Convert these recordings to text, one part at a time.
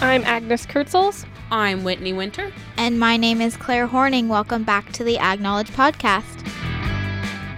I'm Agnes Kurtzels. I'm Whitney Winter. And my name is Claire Horning. Welcome back to the Ag Knowledge Podcast.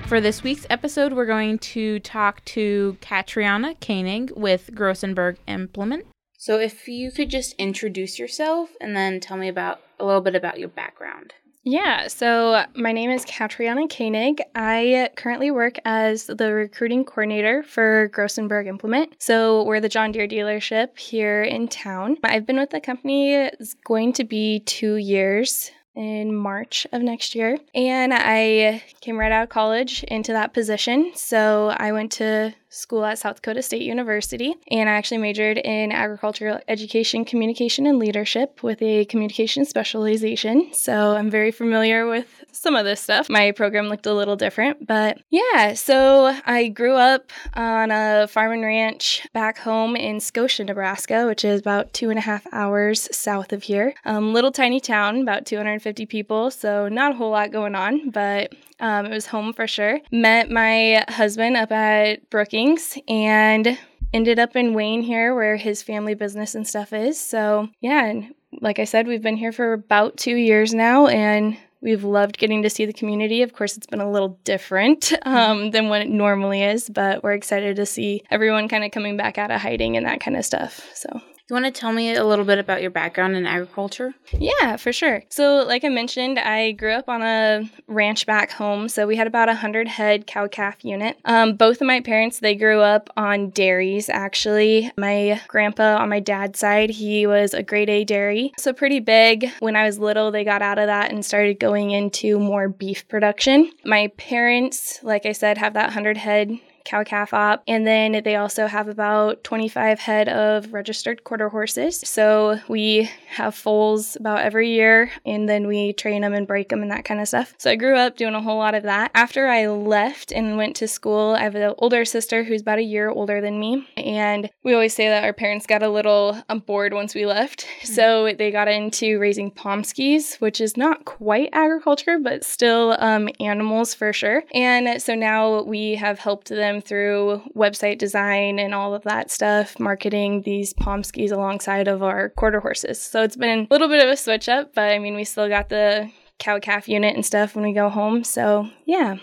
For this week's episode, we're going to talk to Katriana Koenig with Grossenberg Implement. So, if you could just introduce yourself and then tell me about a little bit about your background. Yeah, so my name is Katriana Koenig. I currently work as the recruiting coordinator for Grossenberg Implement. So we're the John Deere dealership here in town. I've been with the company, it's going to be two years in March of next year. And I came right out of college into that position. So I went to school at South Dakota State University, and I actually majored in agricultural education, communication, and leadership with a communication specialization. So I'm very familiar with some of this stuff. My program looked a little different, but yeah, so I grew up on a farm and ranch back home in Scotia, Nebraska, which is about two and a half hours south of here. Um, little tiny town, about 250 people, so not a whole lot going on, but um, it was home for sure. Met my husband up at Brookings and ended up in Wayne here where his family business and stuff is. So, yeah, and like I said, we've been here for about two years now and we've loved getting to see the community. Of course, it's been a little different um, than what it normally is, but we're excited to see everyone kind of coming back out of hiding and that kind of stuff. So, you want to tell me a little bit about your background in agriculture? Yeah, for sure. So, like I mentioned, I grew up on a ranch back home. So, we had about a 100 head cow calf unit. Um, both of my parents, they grew up on dairies, actually. My grandpa on my dad's side, he was a grade A dairy. So, pretty big. When I was little, they got out of that and started going into more beef production. My parents, like I said, have that 100 head cow calf op. And then they also have about 25 head of registered quarter horses. So we have foals about every year and then we train them and break them and that kind of stuff. So I grew up doing a whole lot of that. After I left and went to school, I have an older sister who's about a year older than me. And we always say that our parents got a little bored once we left. Mm-hmm. So they got into raising Pomskies, which is not quite agriculture, but still um, animals for sure. And so now we have helped them them through website design and all of that stuff, marketing these Pomskies alongside of our quarter horses. So it's been a little bit of a switch up, but I mean, we still got the cow calf unit and stuff when we go home. So yeah.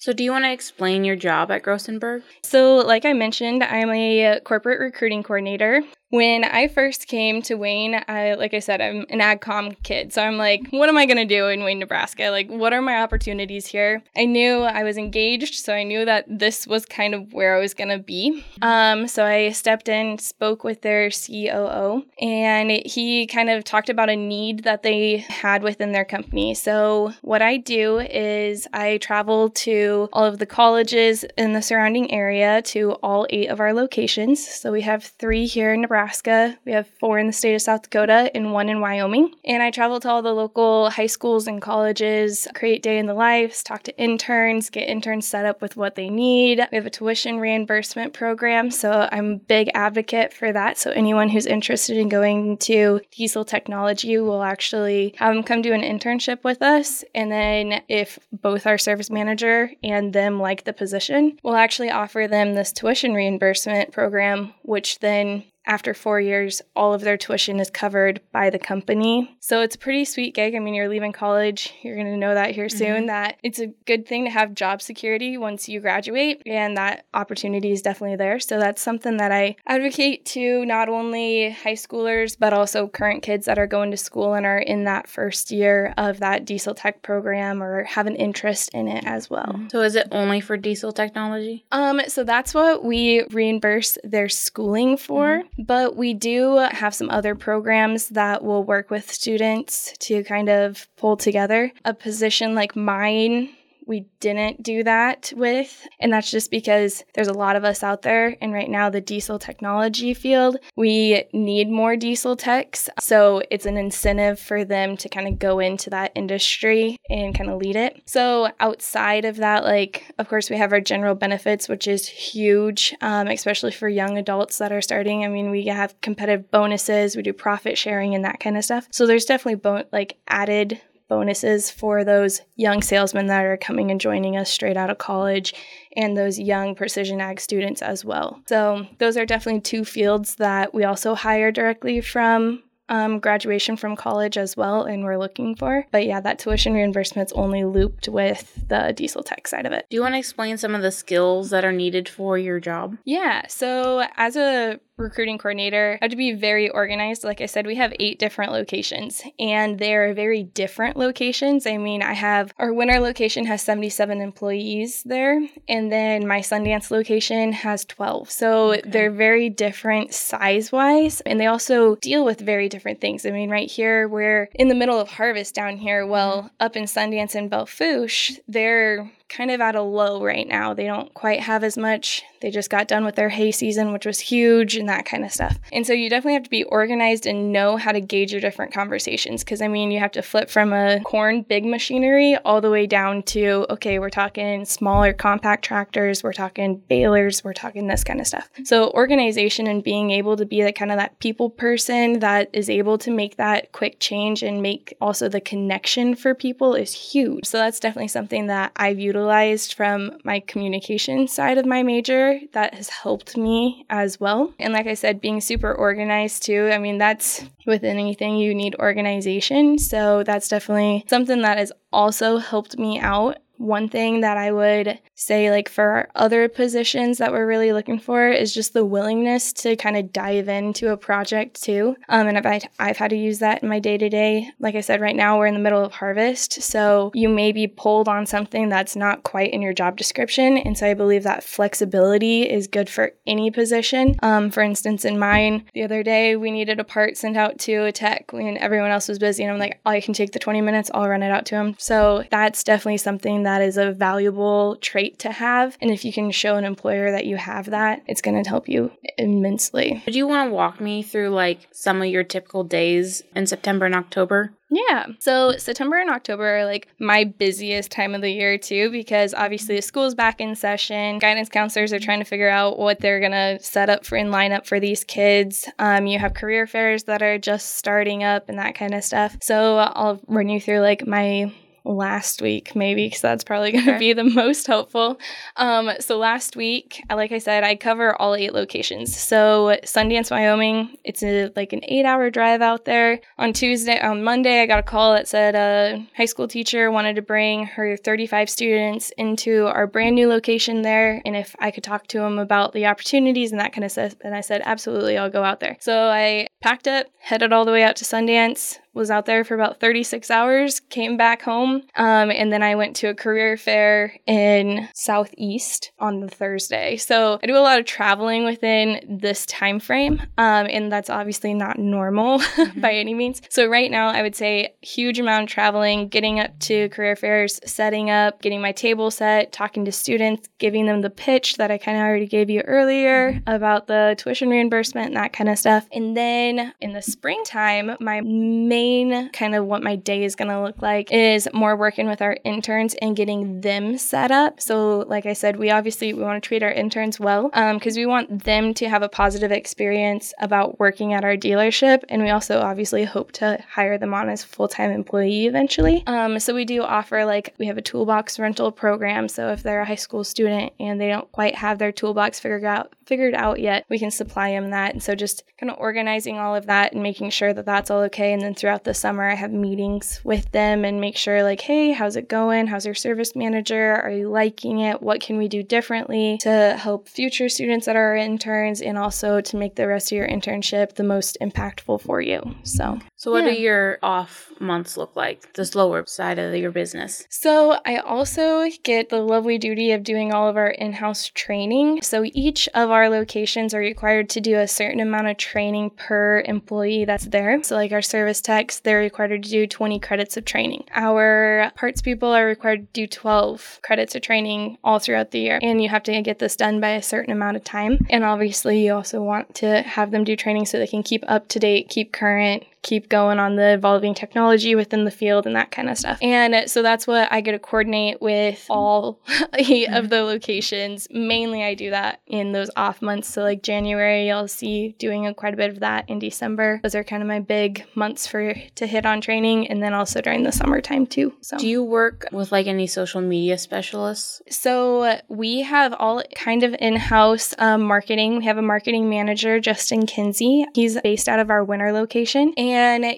So, do you want to explain your job at Grossenberg? So, like I mentioned, I'm a corporate recruiting coordinator. When I first came to Wayne, I like I said, I'm an agcom kid. So I'm like, what am I to do in Wayne, Nebraska? Like, what are my opportunities here? I knew I was engaged, so I knew that this was kind of where I was to be. Um, so I stepped in, spoke with their COO, and he kind of talked about a need that they had within their company. So what I do is I travel to all of the colleges in the surrounding area to all eight of our locations. So we have three here in Nebraska Nebraska. We have four in the state of South Dakota and one in Wyoming. And I travel to all the local high schools and colleges, create day in the lives, talk to interns, get interns set up with what they need. We have a tuition reimbursement program, so I'm a big advocate for that. So anyone who's interested in going to diesel technology will actually have them come do an internship with us. And then if both our service manager and them like the position, we'll actually offer them this tuition reimbursement program, which then after four years, all of their tuition is covered by the company. So it's a pretty sweet gig. I mean, you're leaving college, you're going to know that here soon, mm-hmm. that it's a good thing to have job security once you graduate, and that opportunity is definitely there. So that's something that I advocate to not only high schoolers, but also current kids that are going to school and are in that first year of that diesel tech program or have an interest in it as well. Mm-hmm. So is it only for diesel technology? Um, so that's what we reimburse their schooling for. Mm-hmm. But we do have some other programs that will work with students to kind of pull together. A position like mine we didn't do that with. And that's just because there's a lot of us out there. And right now, the diesel technology field, we need more diesel techs. So it's an incentive for them to kind of go into that industry and kind of lead it. So outside of that, like, of course, we have our general benefits, which is huge, um, especially for young adults that are starting. I mean, we have competitive bonuses, we do profit sharing and that kind of stuff. So there's definitely bo- like added bonuses for those young salesmen that are coming and joining us straight out of college and those young precision ag students as well. So, those are definitely two fields that we also hire directly from um, graduation from college as well, and we're looking for. But yeah, that tuition reimbursement's only looped with the diesel tech side of it. Do you want to explain some of the skills that are needed for your job? Yeah. So as a recruiting coordinator, I have to be very organized. Like I said, we have eight different locations and they're very different locations. I mean, I have our Winner location has 77 employees there, and then my Sundance location has 12. So okay. they're very different size wise, and they also deal with very different things. I mean, right here, we're in the middle of harvest down here. Well, mm-hmm. up in Sundance and Belle Fourche, they're kind of at a low right now. They don't quite have as much. They just got done with their hay season, which was huge and that kind of stuff. And so you definitely have to be organized and know how to gauge your different conversations. Because I mean, you have to flip from a corn big machinery all the way down to, okay, we're talking smaller compact tractors, we're talking balers, we're talking this kind of stuff. So organization and being able to be the kind of that people person that is able to make that quick change and make also the connection for people is huge. So that's definitely something that I've utilized from my communication side of my major that has helped me as well. And like I said, being super organized too. I mean, that's with anything you need organization. So that's definitely something that has also helped me out one thing that I would say, like for other positions that we're really looking for, is just the willingness to kind of dive into a project too. Um, and I've, I've had to use that in my day to day. Like I said, right now we're in the middle of harvest. So you may be pulled on something that's not quite in your job description. And so I believe that flexibility is good for any position. Um, for instance, in mine, the other day, we needed a part sent out to a tech when everyone else was busy. And I'm like, oh, I can take the 20 minutes, I'll run it out to him. So that's definitely something that is a valuable trait to have. And if you can show an employer that you have that, it's going to help you immensely. Do you want to walk me through like some of your typical days in September and October? Yeah. So September and October are like my busiest time of the year too, because obviously the school's back in session. Guidance counselors are trying to figure out what they're gonna set up for in lineup for these kids. Um, you have career fairs that are just starting up and that kind of stuff. So I'll run you through like my last week, maybe, because that's probably going to okay. be the most helpful. Um, so last week, like I said, I cover all eight locations. So Sundance, Wyoming, it's a, like an eight-hour drive out there. On Tuesday, on Monday, I got a call that said a high school teacher wanted to bring her 35 students into our brand new location there, and if I could talk to them about the opportunities and that kind of stuff. And I said, absolutely, I'll go out there. So I packed up, headed all the way out to Sundance was out there for about 36 hours, came back home, um, and then I went to a career fair in Southeast on the Thursday. So I do a lot of traveling within this time frame, um, and that's obviously not normal mm-hmm. by any means. So right now, I would say huge amount of traveling, getting up to career fairs, setting up, getting my table set, talking to students, giving them the pitch that I kind of already gave you earlier mm-hmm. about the tuition reimbursement and that kind of stuff. And then in the springtime, my main kind of what my day is going to look like is more working with our interns and getting them set up. So, like I said, we obviously we want to treat our interns well because um, we want them to have a positive experience about working at our dealership, and we also obviously hope to hire them on as full time employee eventually. Um, so we do offer like we have a toolbox rental program. So if they're a high school student and they don't quite have their toolbox figured out figured out yet, we can supply them that. And so just kind of organizing all of that and making sure that that's all okay. And then throughout the summer, I have meetings with them and make sure, like, hey, how's it going? How's your service manager? Are you liking it? What can we do differently to help future students that are interns and also to make the rest of your internship the most impactful for you? So, so what yeah. do your off months look like? The slower side of your business? So, I also get the lovely duty of doing all of our in house training. So, each of our our locations are required to do a certain amount of training per employee that's there. So, like our service techs, they're required to do 20 credits of training. Our parts people are required to do 12 credits of training all throughout the year. And you have to get this done by a certain amount of time. And obviously, you also want to have them do training so they can keep up to date, keep current, keep going on the evolving technology within the field and that kind of stuff. And so that's what I get to coordinate with all of the locations. Mainly, I do that in those off months. So, like January, you'll see doing a, quite a bit of that in December. Those are kind of my big months for to hit on training, and then also during the summertime too. So, Do you work with like any social media specialists? so we have all kind of in-house um, marketing. We have a marketing manager, Justin Kinsey. He's based out of our Winner location, and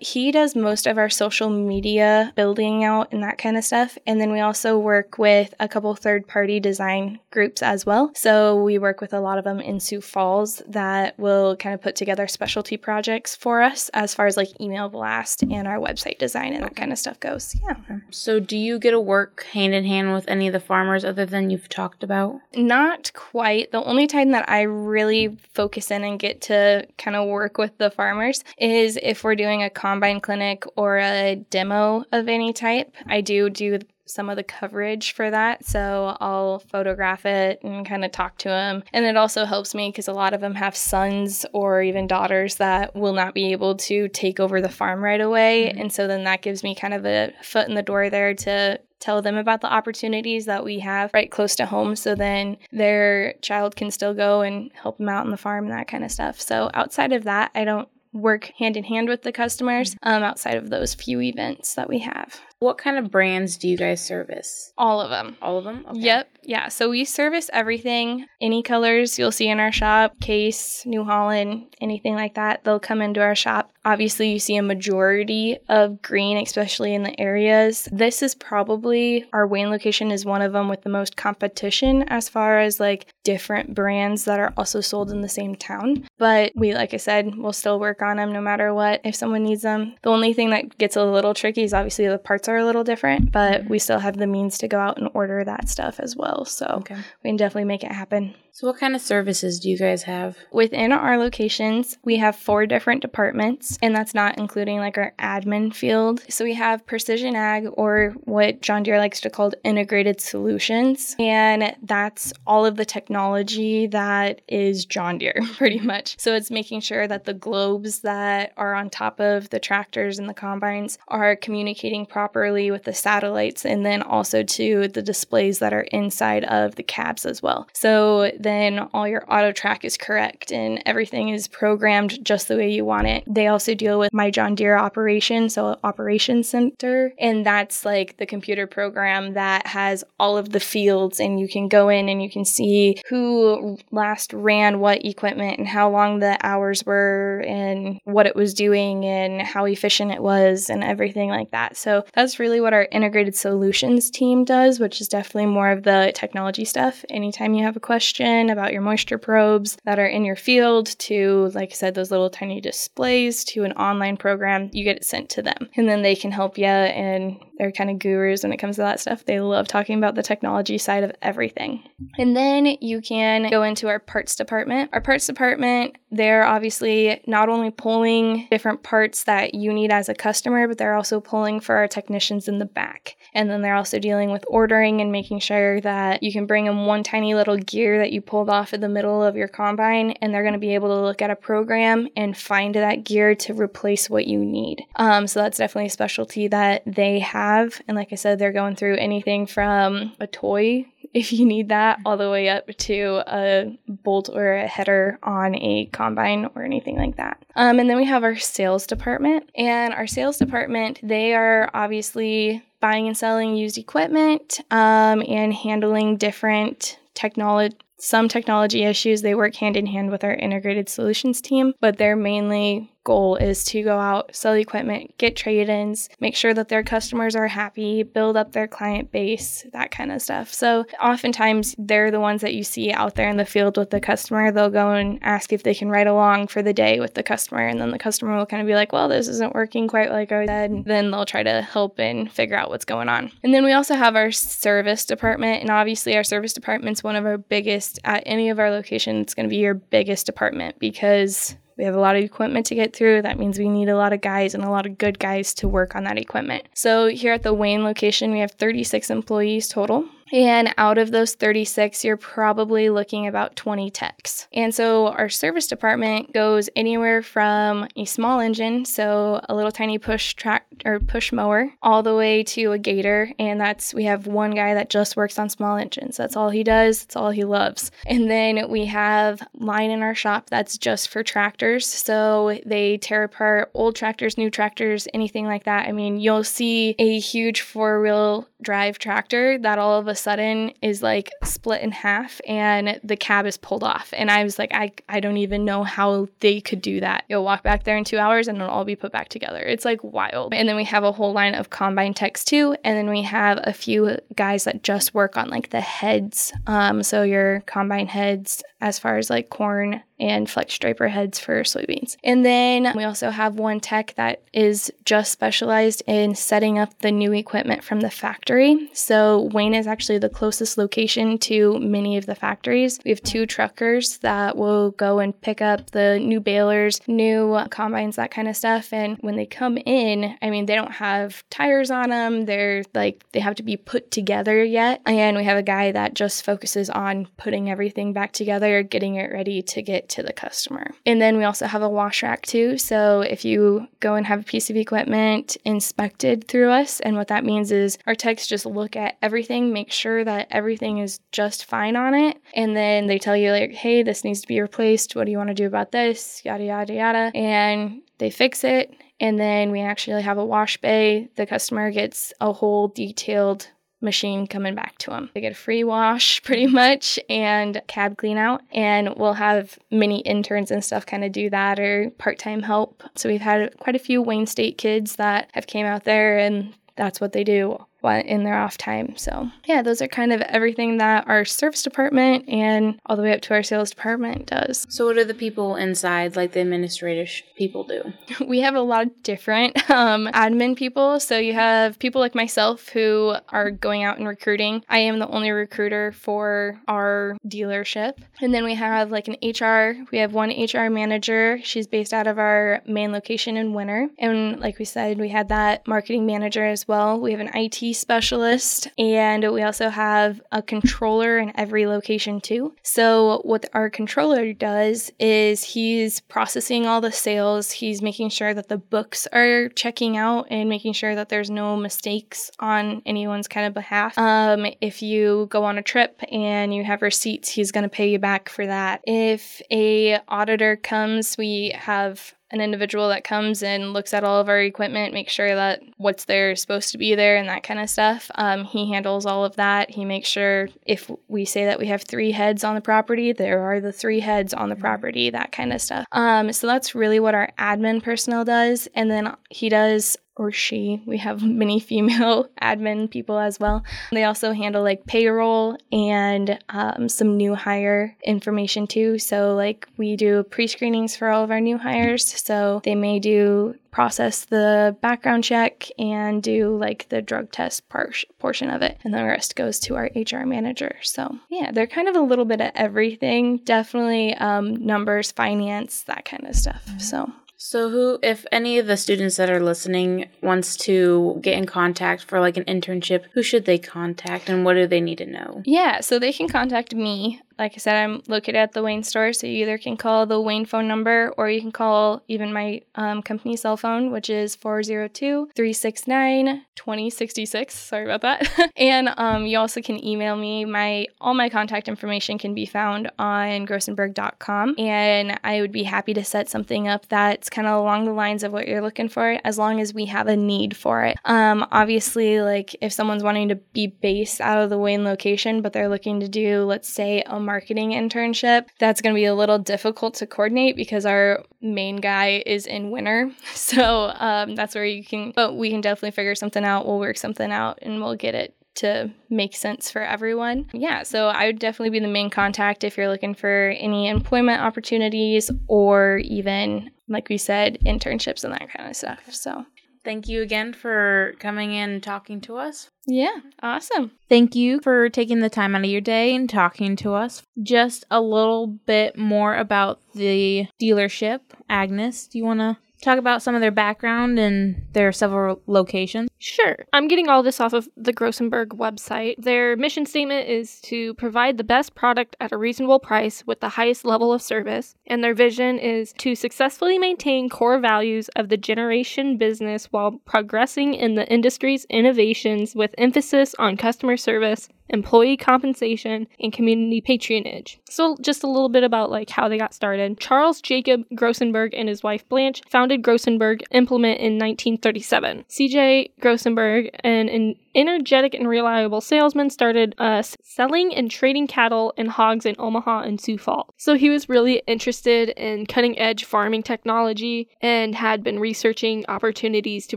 he does most of our social media building out and that kind of stuff. And then we also work with a couple third-party design groups as well. So we work with a lot of them in Sioux Falls that will kind of put together specialty projects for us as far as like email blast and our website design and that kind of stuff goes. Yeah. So, do you get to work hand in hand with any of the farmers other than you've talked about? Not quite. The only time that I really focus in and get to kind of work with the farmers is if we're doing a combine clinic or a demo of any type. I do do some of the coverage for that. So I'll photograph it and kind of talk to them. And it also helps me because a lot of them have sons or even daughters that will not be able to take over the farm right away. Mm-hmm. And so then that gives me kind of a foot in the door there to tell them about the opportunities that we have right close to home so then their child can still go and help them out on the farm and that kind of stuff. So outside of that, I don't work hand in hand with the customers um, outside of those few events that we have. What kind of brands do you guys service? All of them. All of them? Okay. Yep. Yeah. So we service everything, any colors you'll see in our shop, case, New Holland, anything like that. They'll come into our shop. Obviously, you see a majority of green, especially in the areas. This is probably our Wayne location is one of them with the most competition as far as like different brands that are also sold in the same town. But we, like I said, we'll still work on them no matter what if someone needs them. The only thing that gets a little tricky is obviously the parts are a little different, but we mm-hmm. still have the means to go out and order that stuff as well. So Okay. we can definitely make it happen. So, what kind of services do you guys have? Within our locations, we have four different departments, and that's not including like our admin field. So we have precision ag, or what John Deere likes to call integrated solutions, and that's all of the technology that is John Deere, pretty much. So it's making sure that the globes that are on top of the tractors and the combines are communicating properly with the satellites, and then also to the displays that are inside of the cabs as well. So then all your auto track is correct and everything is programmed just the way you want it. They also deal with my John Deere operation, so operations center, and that's like the computer program that has all of the fields and you can go in and you can see who last ran what equipment and how long the hours were and what it was doing and how efficient it was and everything like that. So that's really what our integrated solutions team does, which is definitely more of the technology stuff. Anytime you have a question about your moisture probes that are in your field to, like I said, those little tiny displays to an online program, you get it sent to them. And then they can help you and they're kind of gurus when it comes to that stuff. They love talking about the technology side of everything. And then you can go into our parts department. Our parts department, they're obviously not only pulling different parts that you need as a customer, but they're also pulling for our technicians in the back. And then they're also dealing with ordering and making sure that you can bring them one tiny little gear that you pulled off in the middle of your combine, and they're going to be able to look at a program and find that gear to replace what you need. Um, so that's definitely a specialty that they have. And like I said, they're going through anything from a toy if you need that, all the way up to a bolt or a header on a combine or anything like that. Um, and then we have our sales department. And our sales department, they are obviously buying and selling used equipment um, and handling different technology some technology issues they work hand in hand with our integrated solutions team but they're mainly goal is to go out sell equipment get trade-ins make sure that their customers are happy build up their client base that kind of stuff. So oftentimes they're the ones that you see out there in the field with the customer. They'll go and ask if they can ride along for the day with the customer and then the customer will kind of be like well this isn't working quite like i said then they'll try to help and figure out what's going on. And then we also have our service department and obviously our service department's one of our biggest at any of our locations it's going to be your biggest department because we have a lot of equipment to get through. That means we need a lot of guys and a lot of good guys to work on that equipment. So, here at the Wayne location, we have 36 employees total. And out of those 36, you're probably looking about 20 techs. And so our service department goes anywhere from a small engine, so a little tiny push track or push mower, all the way to a gator. And that's we have one guy that just works on small engines. That's all he does, that's all he loves. And then we have line in our shop that's just for tractors. So they tear apart old tractors, new tractors, anything like that. I mean, you'll see a huge four wheel drive tractor that all of a sudden is like split in half and the cab is pulled off. And I was like, I, I don't even know how they could do that. You'll walk back there in two hours and it'll all be put back together. It's like wild. And then we have a whole line of combine techs too. And then we have a few guys that just work on like the heads. Um, so your combine heads as far as like corn and flex striper heads for soybeans. And then we also have one tech that is just specialized in setting up the new equipment from the factory. So Wayne is actually the closest location to many of the factories. We have two truckers that will go and pick up the new balers, new combines, that kind of stuff. And when they come in, I mean, they don't have tires on them. They're like, they have to be put together yet. And we have a guy that just focuses on putting everything back together, getting it ready to get to the customer. And then we also have a wash rack too. So if you go and have a piece of equipment inspected through us, and what that means is our techs just look at everything, make sure that everything is just fine on it, and then they tell you like, hey, this needs to be replaced. What do you want to do about this? Yada yada yada. And they fix it. And then we actually have a wash bay. The customer gets a whole detailed machine coming back to them. They get a free wash pretty much and cab clean out. And we'll have many interns and stuff kind of do that or part time help. So we've had quite a few Wayne State kids that have came out there and that's what they do in their off time. So, yeah, those are kind of everything that our service department and all the way up to our sales department does. So, what do the people inside, like the administrative people, do? We have a lot of different um, admin people. So, you have people like myself who are going out and recruiting. I am the only recruiter for our dealership. And then we have like an HR, we have one HR manager. She's based out of our main location in Winner. And like we said, we had that marketing manager as well. We have an IT specialist, and we also have a controller in every location too. So, what our controller does is he's processing all the sales, he's making sure that the books are checking out and making sure that there's no mistakes on anyone's kind of behalf. Um, if you go on a trip and you have receipts, he's going to pay you back for that. If a auditor comes, we have an individual that comes and looks at all of our equipment, makes sure that what's there is supposed to be there and that kind of stuff. Um, he handles all of that. He makes sure if we say that we have three heads on the property, there are the three heads on the mm-hmm. property, that kind of stuff. Um, so that's really what our admin personnel does. And then he does or she. We have many female admin people as well. They also handle like payroll and um, some new hire information too. So, like, we do pre screenings for all of our new hires. So, they may do process the background check and do like the drug test par- portion of it. And the rest goes to our HR manager. So, yeah, they're kind of a little bit of everything. Definitely um, numbers, finance, that kind of stuff. So, so, who, if any of the students that are listening wants to get in contact for like an internship, who should they contact and what do they need to know? Yeah, so they can contact me like I said, I'm located at the Wayne store, so you either can call the Wayne phone number or you can call even my um, company cell phone, which is 402 369 2066. Sorry about that. and um, you also can email me. My All my contact information can be found on grossenberg.com, and I would be happy to set something up that's kind of along the lines of what you're looking for, as long as we have a need for it. Um, obviously, like if someone's wanting to be based out of the Wayne location, but they're looking to do, let's say, a marketing internship. That's going to be a little difficult to coordinate because our main guy is in Winner. So um, that's where you can, but we can definitely figure something out. We'll work something out and we'll get it to make sense for everyone. Yeah, so I would definitely be the main contact if you're looking for any employment opportunities or even, like we said, internships and that kind of stuff. So thank you again for coming in and talking to us. Yeah, awesome. Thank you for taking the time out of your day and talking to us. Just a little bit more about the dealership. Agnes, do you want to talk about some of their background and their several locations? Sure. I'm getting all this off of the Grossenberg website. Their mission statement is to provide the best product at a reasonable price with the highest level of service, and their vision is to successfully maintain core values of the generation business while progressing in the industry's innovations with emphasis on customer service employee compensation, and community patronage. So, just a little bit about like how they got started. Charles Jacob Grossenberg and his wife Blanche founded Grossenberg Implement in 1937. CJ Grossenberg, an, an energetic and reliable salesman, started uh, selling and trading cattle and hogs in Omaha and Sioux Falls. So he was really interested in cutting edge farming technology and had been researching opportunities to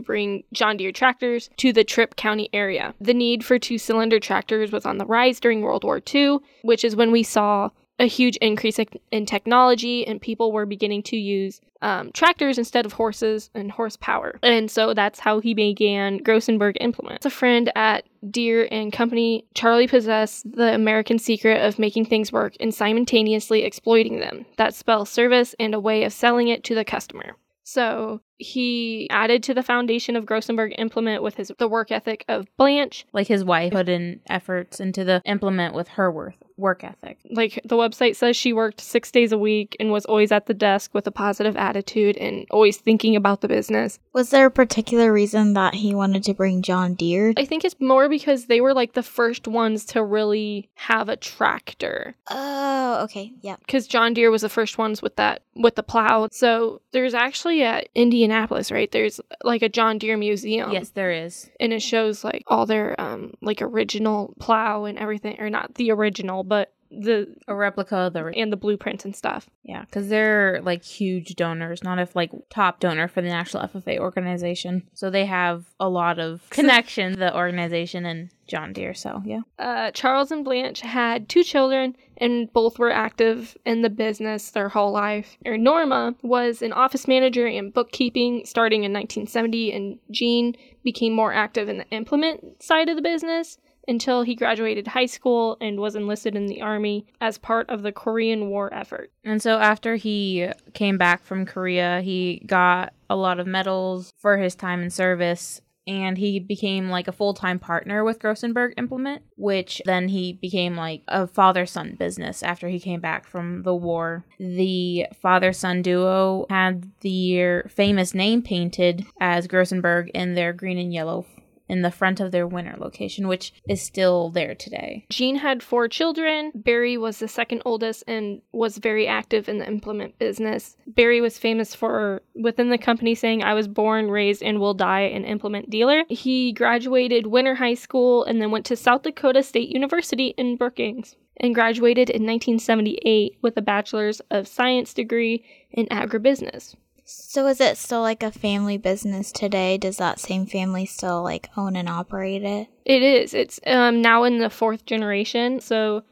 bring John Deere tractors to the Tripp County area. The need for two cylinder tractors was on the rise during World War II, which is when we saw a huge increase in technology and people were beginning to use um, tractors instead of horses and horsepower. And so that's how he began Grossenberg Implements. A friend at Deere and Company, Charlie possessed the American secret of making things work and simultaneously exploiting them. That spells service and a way of selling it to the customer. So he added to the foundation of Grossenberg implement with his the work ethic of Blanche. Like his wife put in efforts into the implement with her work work ethic. Like the website says she worked 6 days a week and was always at the desk with a positive attitude and always thinking about the business. Was there a particular reason that he wanted to bring John Deere? I think it's more because they were like the first ones to really have a tractor. Oh, okay. Yeah. Cuz John Deere was the first ones with that with the plow. So there's actually at Indianapolis, right? There's like a John Deere museum. Yes, there is. And it shows like all their um like original plow and everything or not the original, but the a replica of the and the blueprints and stuff. Yeah, because they're like huge donors, not if like top donor for the National FFA organization. So they have a lot of connection, the organization and John Deere. So yeah. Uh, Charles and Blanche had two children, and both were active in the business their whole life. Er, Norma was an office manager and bookkeeping starting in 1970, and Gene became more active in the implement side of the business until he graduated high school and was enlisted in the army as part of the Korean War effort. And so after he came back from Korea, he got a lot of medals for his time in service and he became like a full-time partner with Grossenberg Implement, which then he became like a father-son business after he came back from the war. The father-son duo had their famous name painted as Grossenberg in their green and yellow in the front of their Winner location, which is still there today. Gene had four children. Barry was the second oldest and was very active in the implement business. Barry was famous for within the company saying, I was born, raised, and will die an implement dealer. He graduated Winner High School and then went to South Dakota State University in Brookings and graduated in 1978 with a bachelor's of science degree in agribusiness. So is it still like a family business today? Does that same family still like own and operate it? It is. It's um, now in the fourth generation. So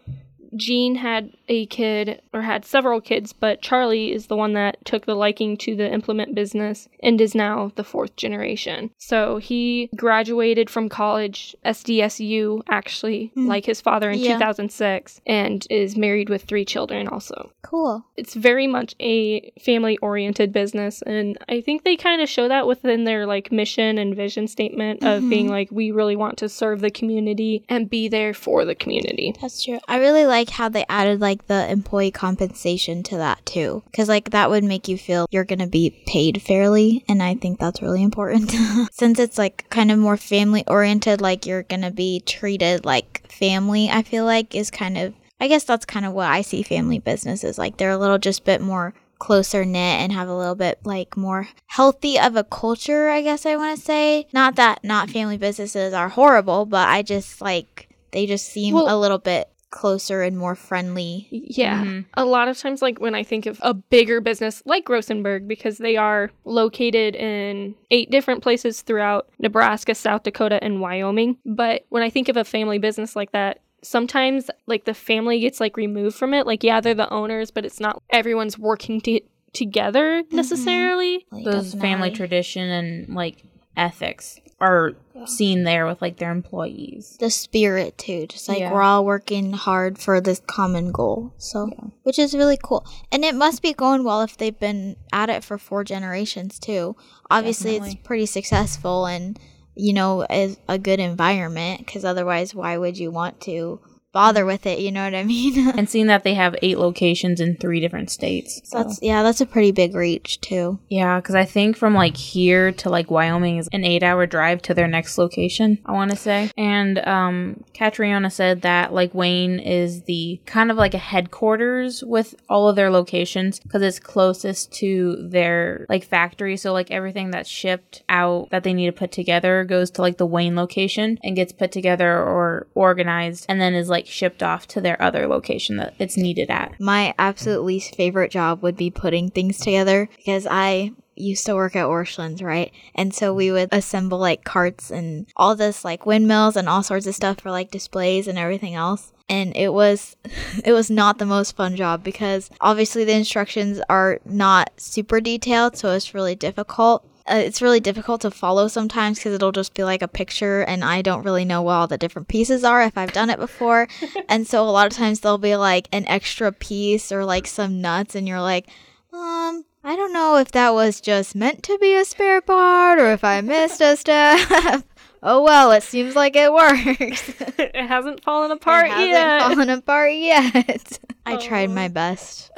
Gene had a kid or had several kids, but Charlie is the one that took the liking to the implement business and is now the fourth generation. So he graduated from college, SDSU, actually, mm. like his father in yeah. 2006, and is married with three children also. Cool. It's very much a family oriented business, and I think they kind of show that within their like mission and vision statement mm-hmm. of being like, we really want to serve the community and be there for the community. That's true. I really like like how they added like the employee compensation to that too. Cause like that would make you feel you're gonna be paid fairly. And I think that's really important. Since it's like kind of more family oriented, like you're gonna be treated like family, I feel like is kind of, I guess that's kind of what I see family businesses like. They're a little just bit more closer knit and have a little bit like more healthy of a culture, I guess I want to say. Not that not family businesses are horrible, but I just like they just seem well, a little bit closer and more friendly. Yeah. Mm-hmm. A lot of times, like when I think of a bigger business like Grossenberg, because they are located in eight different places throughout Nebraska, South Dakota, and Wyoming. But when I think of a family business like that, sometimes like the family gets like removed from it. Like, yeah, they're the owners, but it's not everyone's working to together mm-hmm. necessarily. Mm-hmm. Like, Those family tradition and like ethics are seen there with like their employees. the spirit too just like Yeah. we're all working hard for this common goal so which is really cool and it must be going well if they've been at it for four generations too obviously Definitely. it's pretty successful and you know is a good environment because otherwise why would you want to bother with it you know what i mean And seeing that they have eight locations in three different states. So. that's yeah that's a pretty big reach too Yeah, because I think from like here to like Wyoming is an eight hour drive to their next location, I want to say. And um, Catriona said that like Wayne is the kind of like a headquarters with all of their locations because it's closest to their like factory. So like everything that's shipped out that they need to put together goes to like the Wayne location and gets put together or organized and then is like shipped off to their other location that it's needed at. My absolute least favorite job would be putting things together because I used to work at Orscheln's, right? And so we would assemble like carts and all this like windmills and all sorts of stuff for like displays and everything else. And it was it was not the most fun job because obviously the instructions are not super detailed, so it's really difficult. Uh, it's really difficult to follow sometimes because it'll just be like a picture and I don't really know what all the different pieces are if I've done it before. and so a lot of times there'll be like an extra piece or like some nuts and you're like, um, I don't know if that was just meant to be a spare part or if I missed a step. oh well, it seems like it works. it hasn't fallen apart yet. it hasn't yet. fallen apart yet. I tried my best.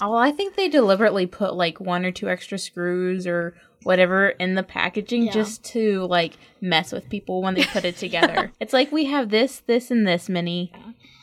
Oh, well, I think they deliberately put like one or two extra screws or whatever in the packaging Yeah. just to like mess with people when they put it together. it's like we have this, this, and this mini,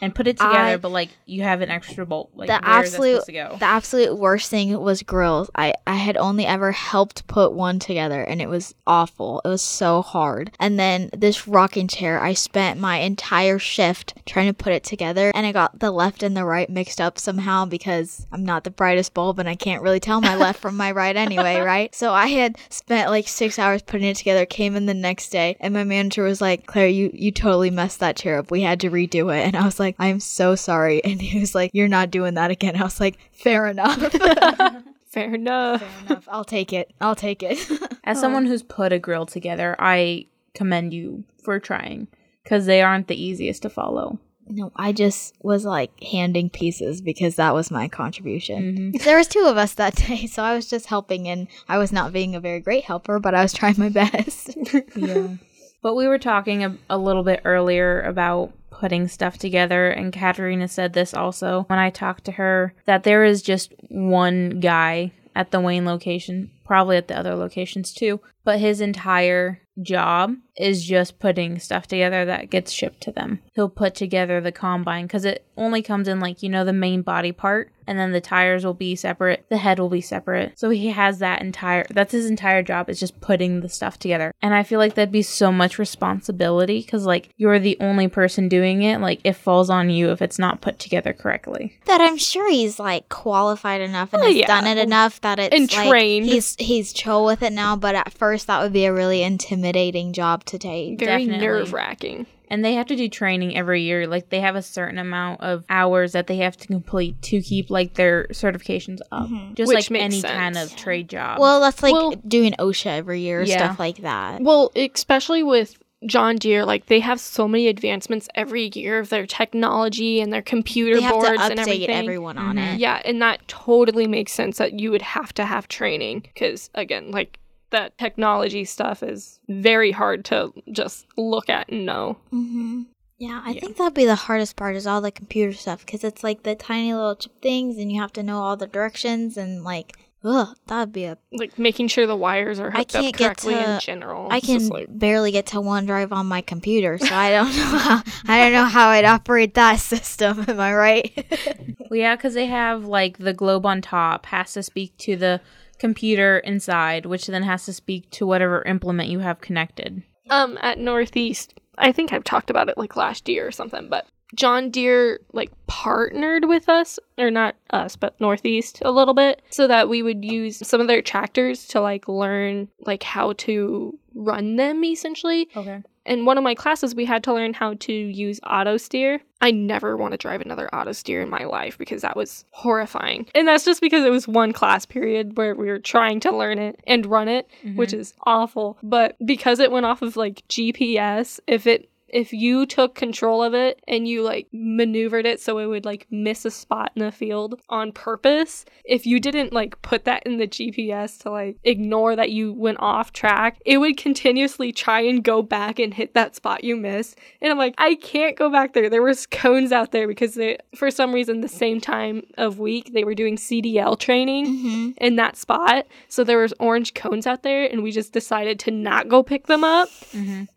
and put it together, I- but like you have an extra bolt. Like the where is that absolute supposed to go? the absolute worst thing was grills. I I had only ever helped put one together and it was awful. It was so hard. And then this rocking chair, I spent my entire shift trying to put it together and I got the left and the right mixed up somehow because I'm not the brightest bulb and I can't really tell my left from my right anyway, right? So I had spent like 6 hours putting it together, came in the next day and my manager was like, "Claire, you you totally messed that chair up. We had to redo it." And I was like, "I am so sorry." And he was like, "You're not doing that again." I was like, "Fair enough." Fair enough. Fair enough. I'll take it. I'll take it. As someone who's put a grill together, I commend you for trying because they aren't the easiest to follow. no, I just was like handing pieces because that was my contribution. Mhm. There was two of us that day, so I was just helping and I was not being a very great helper, but I was trying my best. Yeah. But we were talking a, a little bit earlier about putting stuff together, and Katerina said this also when I talked to her that there is just one guy at the Wayne location, probably at the other locations too, but his entire job is just putting stuff together that gets shipped to them. He'll put together the combine because it only comes in like, you know, the main body part, and then the tires will be separate, the head will be separate. So he has that entire, that's his entire job is just putting the stuff together. And I feel like that'd be so much responsibility because, like, you're the only person doing it. Like, it falls on you if it's not put together correctly. that I'm sure he's like qualified enough and Oh, has yeah. done it enough that it's And like, trained. he's he's chill with it now. But at first, that would be a really intimidating job to take. Very Definitely. nerve wracking. And they have to do training every year. Like they have a certain amount of hours that they have to complete to keep like their certifications up. Just Which like makes any sense. kind of trade job. Well, that's like Well- doing OSHA every year, Yeah. stuff like that. Well, especially with John Deere, like they have so many advancements every year of their technology and their computer They have to boards and update everything. everyone on Mhm. it. Yeah, and that totally makes sense that you would have to have training because again, like that technology stuff is very hard to just look at and know. hmm Yeah, I Yeah. think that'd be the hardest part is all the computer stuff because it's like the tiny little chip things, and you have to know all the directions and like, ugh, that'd be a. Like making sure the wires are I hooked up can't get correctly to- in general. I can like, barely get to OneDrive on my computer, so I don't know. How, I don't know how I'd operate that system. Am I right? Well, yeah, because they have like the globe on top has to speak to the computer inside, which then has to speak to whatever implement you have connected. um at Northeast, I think I've talked about it like last year or something, but John Deere like partnered with us or not us, but Northeast a little bit so that we would use some of their tractors to like learn like how to run them essentially. Okay. In one of my classes, we had to learn how to use auto steer. I never want to drive another auto steer in my life because that was horrifying. And that's just because it was one class period where we were trying to learn it and run it, which mm-hmm. is awful. But because it went off of like GPS, if it if you took control of it and you like maneuvered it so it would like miss a spot in the field on purpose, if you didn't like put that in the GPS to like ignore that you went off track, it would continuously try and go back and hit that spot you missed. And I'm like, I can't go back there. There was cones out there because they, for some reason, the same time of week they were doing CDL training Mm-hmm. in that spot. So there was orange cones out there, and we just decided to not go pick them up.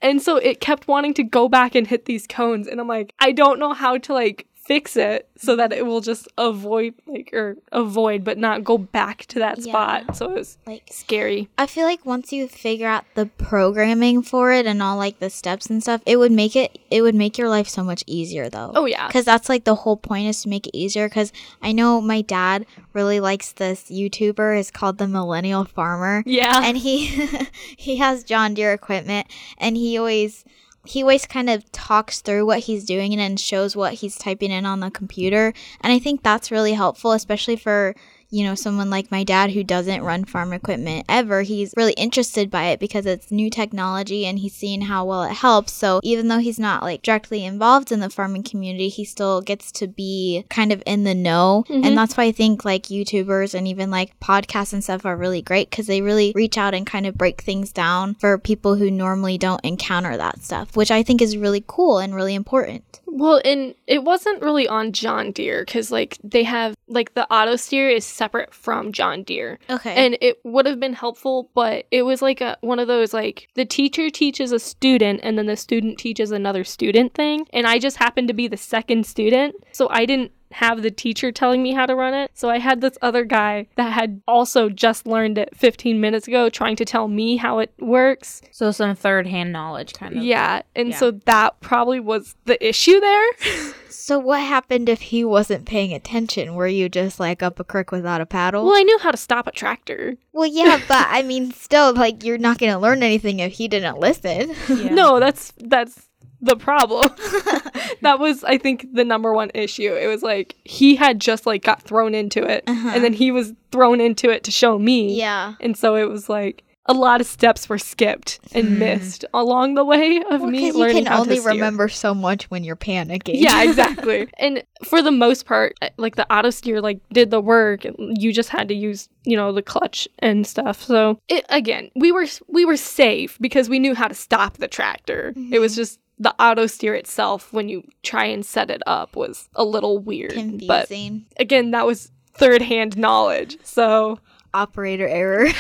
And so it kept wanting to go back and hit these cones. And I'm like, I don't know how to like fix it so that it will just avoid like or avoid but not go back to that Yeah. spot. So it was Like scary. I feel like once you figure out the programming for it and all like the steps and stuff, it would make it it would make your life so much easier though. Oh yeah. Because that's like the whole point is to make it easier. Because I know my dad really likes this YouTuber. It's called the Millennial Farmer. Yeah. and he he has John Deere equipment, and he always he always kind of talks through what he's doing and then shows what he's typing in on the computer. And I think that's really helpful, especially for you know someone like my dad who doesn't run farm equipment ever he's really interested by it because it's new technology and he's seeing how well it helps. So even though he's not like directly involved in the farming community he still gets to be kind of in the know. Mhm. and that's why i think like youtubers and even like podcasts and stuff are really great because they really reach out and kind of break things down for people who normally don't encounter that stuff which i think is really cool and really important Well, and it wasn't really on John Deere because, like, they have, like, the auto steer is separate from John Deere. okay And it would have been helpful, but it was like a one of those, like, the teacher teaches a student and then the student teaches another student thing. And I just happened to be the second student. So I didn't have the teacher telling me how to run it. So I had this other guy that had also just learned it 15 minutes ago trying to tell me how it works. So some third hand knowledge kind of. Yeah. And Yeah. so that probably was the issue there. so what happened if he wasn't paying attention were you just like up a creek without a paddle well, I knew how to stop a tractor. Well, yeah, but I mean, still, like, you're not going to learn anything if he didn't listen. Yeah. No, that's that's the problem. that was I think the number one issue. It was like he had just like got thrown into it Uh-huh. and then he was thrown into it to show me. yeah. And so it was like a lot of steps were skipped and missed along the way of me Because you learning can how only to steer. remember so much when you're panicking. Yeah, exactly. and for the most part, uh, like the auto steer, like did the work. You just had to use, you know, the clutch and stuff. So it again, we were we were safe because we knew how to stop the tractor. It was just the auto steer itself when you try and set it up was a little weird. But again, that was third hand knowledge. So Operator error.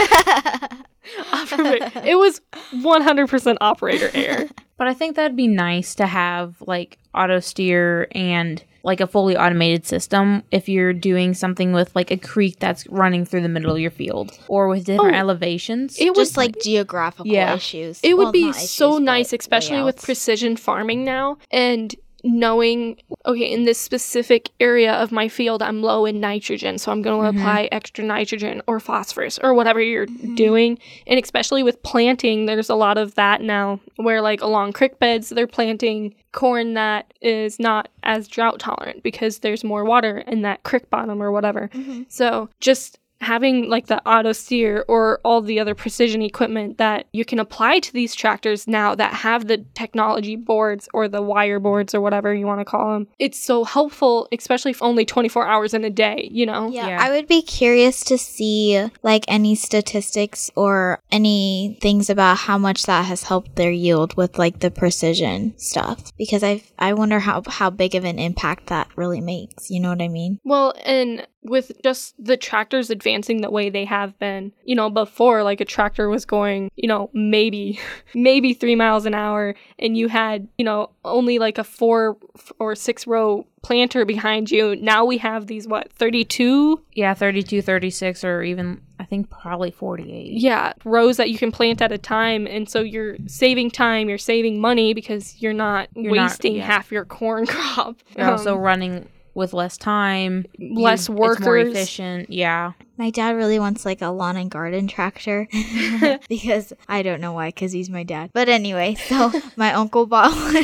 it was 100% operator error. But I think that'd be nice to have like auto steer and like a fully automated system if you're doing something with like a creek that's running through the middle of your field or with different Oh, elevations. It was Just like geographical Yeah. issues. It would Well, be not so nice, especially with precision farming now and knowing, okay, in this specific area of my field, I'm low in nitrogen, so I'm going to Mhm. apply extra nitrogen or phosphorus or whatever you're doing. And especially with planting, there's a lot of that now where, like, along creek beds, they're planting corn that is not as drought tolerant because there's more water in that creek bottom or whatever. Mhm. So just having like the auto steer or all the other precision equipment that you can apply to these tractors now that have the technology boards or the wire boards or whatever you want to call them it's so helpful especially for only 24 hours in a day you know Yeah, Yeah. I would be curious to see like any statistics or any things about how much that has helped their yield with like the precision stuff because I I wonder how how big of an impact that really makes. You know what I mean? Well, and with just the tractors advancing the way they have been, you know, before, like a tractor was going, you know, maybe, maybe three miles an hour, and you had, you know, only like a four or six row planter behind you. Now we have these, what, 32? yeah, 32, 36 or even I think probably 48. Yeah, rows that you can plant at a time. And so you're saving time, you're saving money because you're not You're not- wasting yeah. half your corn crop. You're also Um, running with less time, Less you- It's more efficient. Yeah. My dad really wants like a lawn and garden tractor because I don't know why, because he's my dad. But anyway, so my uncle bought one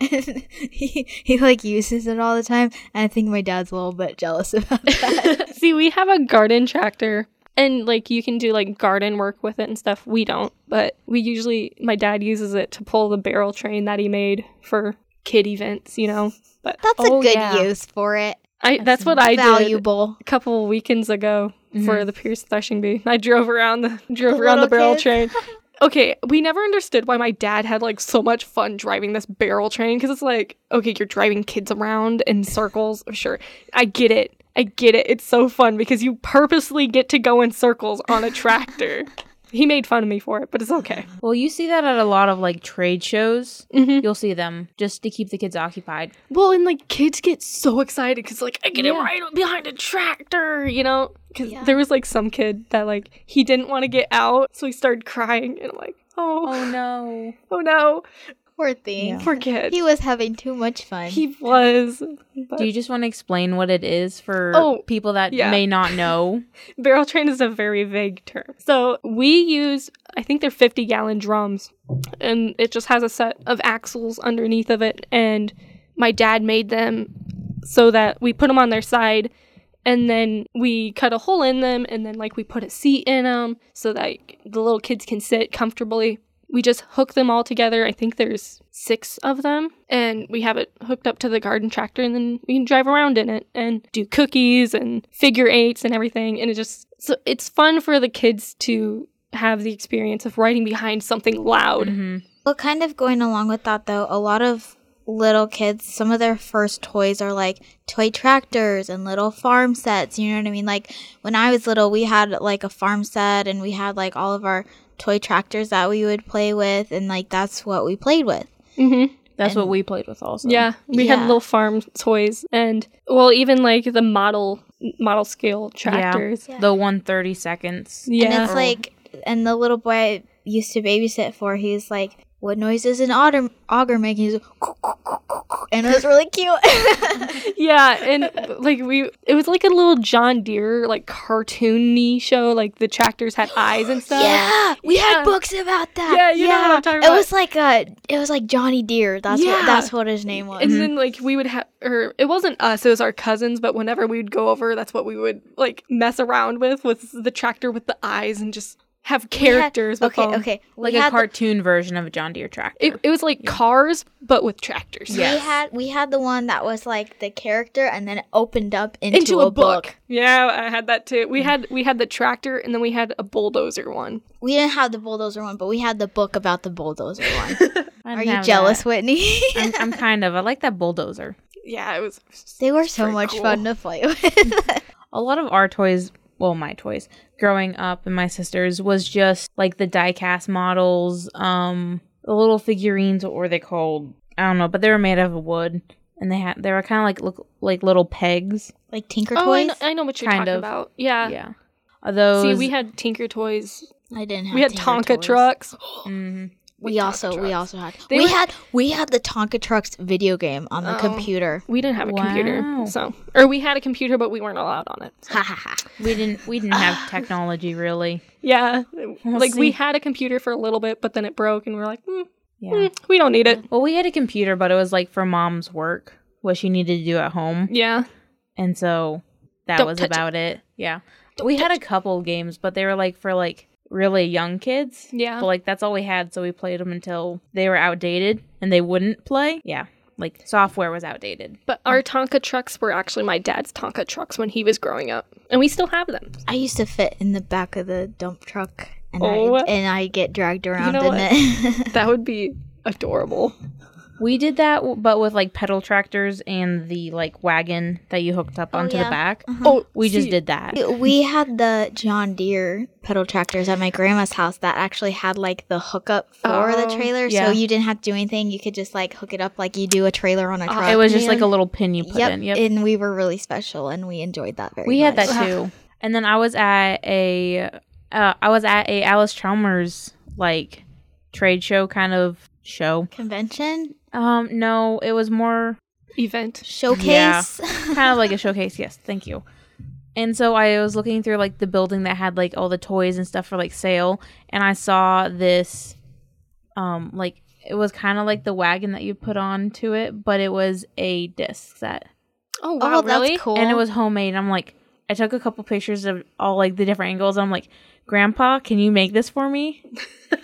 and he, he like uses it all the time. And I think my dad's a little bit jealous about that. See, we have a garden tractor and like you can do like garden work with it and stuff. We don't, but we usually my dad uses it to pull the barrel train that he made for kid events, you know. But That's Oh, a good yeah. use for it. I that's what I did Valuable. a couple weekends ago for mm-hmm. the Pierce threshing bee. I drove around the drove The around the barrel kid. train. Okay, we never understood why my dad had like so much fun driving this barrel train because it's like, okay, you're driving kids around in circles. Oh, sure, I get it. I get it. It's so fun because you purposely get to go in circles on a tractor. he made fun of me for it, but it's okay. Well, you see that at a lot of like trade shows. Mhm. You'll see them just to keep the kids occupied. Well, and like kids get so excited because like I get it Yeah. right behind a tractor, you know. Because Yeah. there was like some kid that like he didn't want to get out, so he started crying, and I'm like, oh, Oh no. oh no, Poor thing. Yeah. poor kid. He was having too much fun. He was. But Do you just want to explain what it is for Oh, people that yeah. may not know? barrel train is a very vague term. So we use, I think they're 50 gallon drums, and it just has a set of axles underneath of it. And my dad made them so that we put them on their side, and then we cut a hole in them, and then like we put a seat in them so that the little kids can sit comfortably. We just hook them all together. I think there's six of them, and we have it hooked up to the garden tractor, and then we can drive around in it and do cookies and figure eights and everything. And it just so it's fun for the kids to have the experience of riding behind something loud. hmm Well, kind of going along with that, though, a lot of little kids, some of their first toys are like toy tractors and little farm sets. You know what I mean? Like when I was little, we had like a farm set and we had like all of our toy tractors that we would play with, and like that's what we played with. Mm-hmm. That's what we played with also. Yeah, we Yeah. had little farm toys, and well, even like the model model scale tractors. Yeah. The one thirty seconds. Yeah, And it's like, and the little boy I used to babysit for, he's like, what noise does an auger, auger make? He's like, and it was really cute. yeah, and like we, it was like a little John Deere like cartoony show. Like the tractors had eyes and stuff. Yeah, we Yeah. had books about that. Yeah, you know what I'm talking about. It was like uh it was like Johnny Deere. That's Yeah. what that's what his name was. And then like we would have, or it wasn't us, it was our cousins. But whenever we would go over, that's what we would like mess around with, was the tractor with the eyes and just have We had- characters. okay, them. okay. Like a had the- cartoon version of a John Deere tractor. It, it was like cars, but with tractors. we had we had the one that was like the character, and then it opened up into, into a, book. book. Yeah, I had that too. We mm. had we had the tractor, and then we had a bulldozer one. We didn't have the bulldozer one, but we had the book about the bulldozer one. Are you jealous, that. Whitney? I'm, I'm kind of. I like that bulldozer. Yeah, it was. they were so much cool. fun to play with. A lot of our toys, well, my toys, growing up and my sisters was just like the die-cast models, um, the little figurines. What were they called? I don't know, but they were made out of wood, and they had they were kind of like look like little pegs. like Tinker Oh, I Toys. know, I know what you're Kind talking of. about. Yeah. Yeah, Are those. See, we had Tinker Toys. I didn't have. we had Tinker Tonka Toys. trucks. Mhm. We Tonka also we also had They we were- had we had the Tonka trucks video game on the Oh. computer. We didn't have a computer, so or we had a computer, but we weren't allowed on it. Ha ha ha. We didn't we didn't have technology really. Yeah, like we had a computer for a little bit, but then it broke, and we are like, mm, Yeah. mm, we don't need it. Well, we had a computer, but it was like for mom's work, what she needed to do at home. Yeah, And so that Don't was touch it. about it. Yeah. we had a couple games, but they were like for like really young kids. yeah. But like that's all we had, so we played them until they were outdated and they wouldn't play. Yeah. Like software was outdated. But our Tonka trucks were actually my dad's Tonka trucks when he was growing up, and we still have them. I used to fit in the back of the dump truck, and Oh. I and I get dragged around know in what? it. That would be adorable. We did that, but with like pedal tractors and the like wagon that you hooked up Oh, onto yeah. the back. Oh, We just did that. we had the John Deere pedal tractors at my grandma's house that actually had like the hookup for the Oh, trailer, yeah. so you didn't have to do anything. You could just like hook it up like you do a trailer on a truck. It was just like a little pin you put yep, in. Yep. and we were really special, and we enjoyed that very. Much. We had that too. And then I was at a uh, I was at a Allis-Chalmers like trade show kind of show. convention. Um no, it was more Event. Showcase. kind of like a showcase. Yes, thank you. And so I was looking through like the building that had like all the toys and stuff for like sale, and I saw this, um, like it was kind of like the wagon that you put on to it, but it was a disc set, Oh wow, oh, really? that's cool. and it was homemade. I'm like, I took a couple pictures of all like the different angles. I'm like, Grandpa, can you make this for me?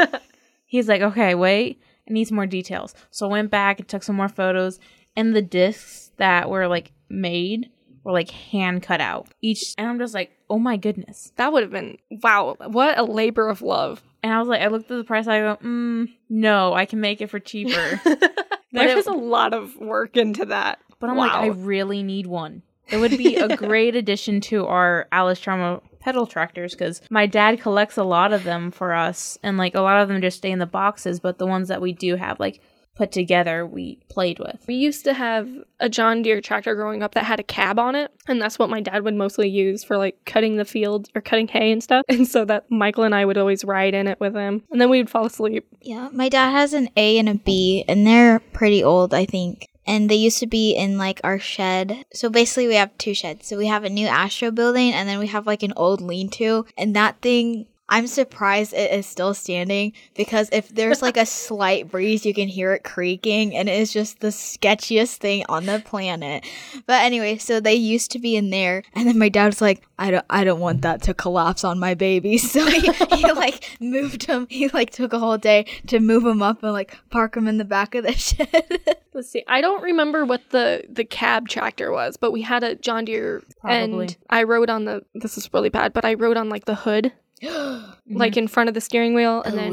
He's like, okay, wait, I need some more details. So I went back and took some more photos, and the discs that were like made were like hand cut out each. And I'm just like, oh my goodness. That would have been wow. What a labor of love. And I was like, I looked at the price, I go, mm, no, I can make it for cheaper. There it- was a lot of work into that. But I'm like, Wow. I really need one. It would be a great addition to our Alice Trauma pedal tractors because my dad collects a lot of them for us, and like a lot of them just stay in the boxes. But the ones that we do have like put together, we played with. We used to have a John Deere tractor growing up that had a cab on it, and that's what my dad would mostly use for like cutting the field or cutting hay and stuff. And so that Michael and I would always ride in it with him, and then we'd fall asleep. Yeah, my dad has an A and a B, and they're pretty old, I think. And they used to be in like our shed. So basically, we have two sheds. So we have a new Astro building, and then we have like an old lean to. And that thing, I'm surprised it is still standing because if there's like a slight breeze, you can hear it creaking, and it is just the sketchiest thing on the planet. But anyway, so they used to be in there, and then my dad's like, "I don't, I don't want that to collapse on my baby." So he, he like moved him. He like took a whole day to move him up and like park him in the back of the shed. Let's see. I don't remember what the the cab tractor was, but we had a John Deere, Probably. and I rode on the. This is really bad, but I rode on like the hood, like mm-hmm. in front of the steering wheel, and then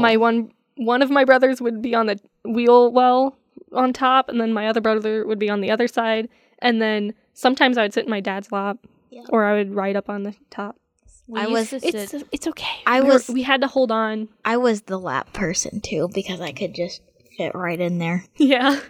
my one one of my brothers would be on the wheel well on top, and then my other brother would be on the other side, and then sometimes I would sit in my dad's lap, Yeah. or I would ride up on the top. I was- It's sit- it's okay. I We were- was- we had to hold on. I was the lap person too because I could just fit right in there. Yeah.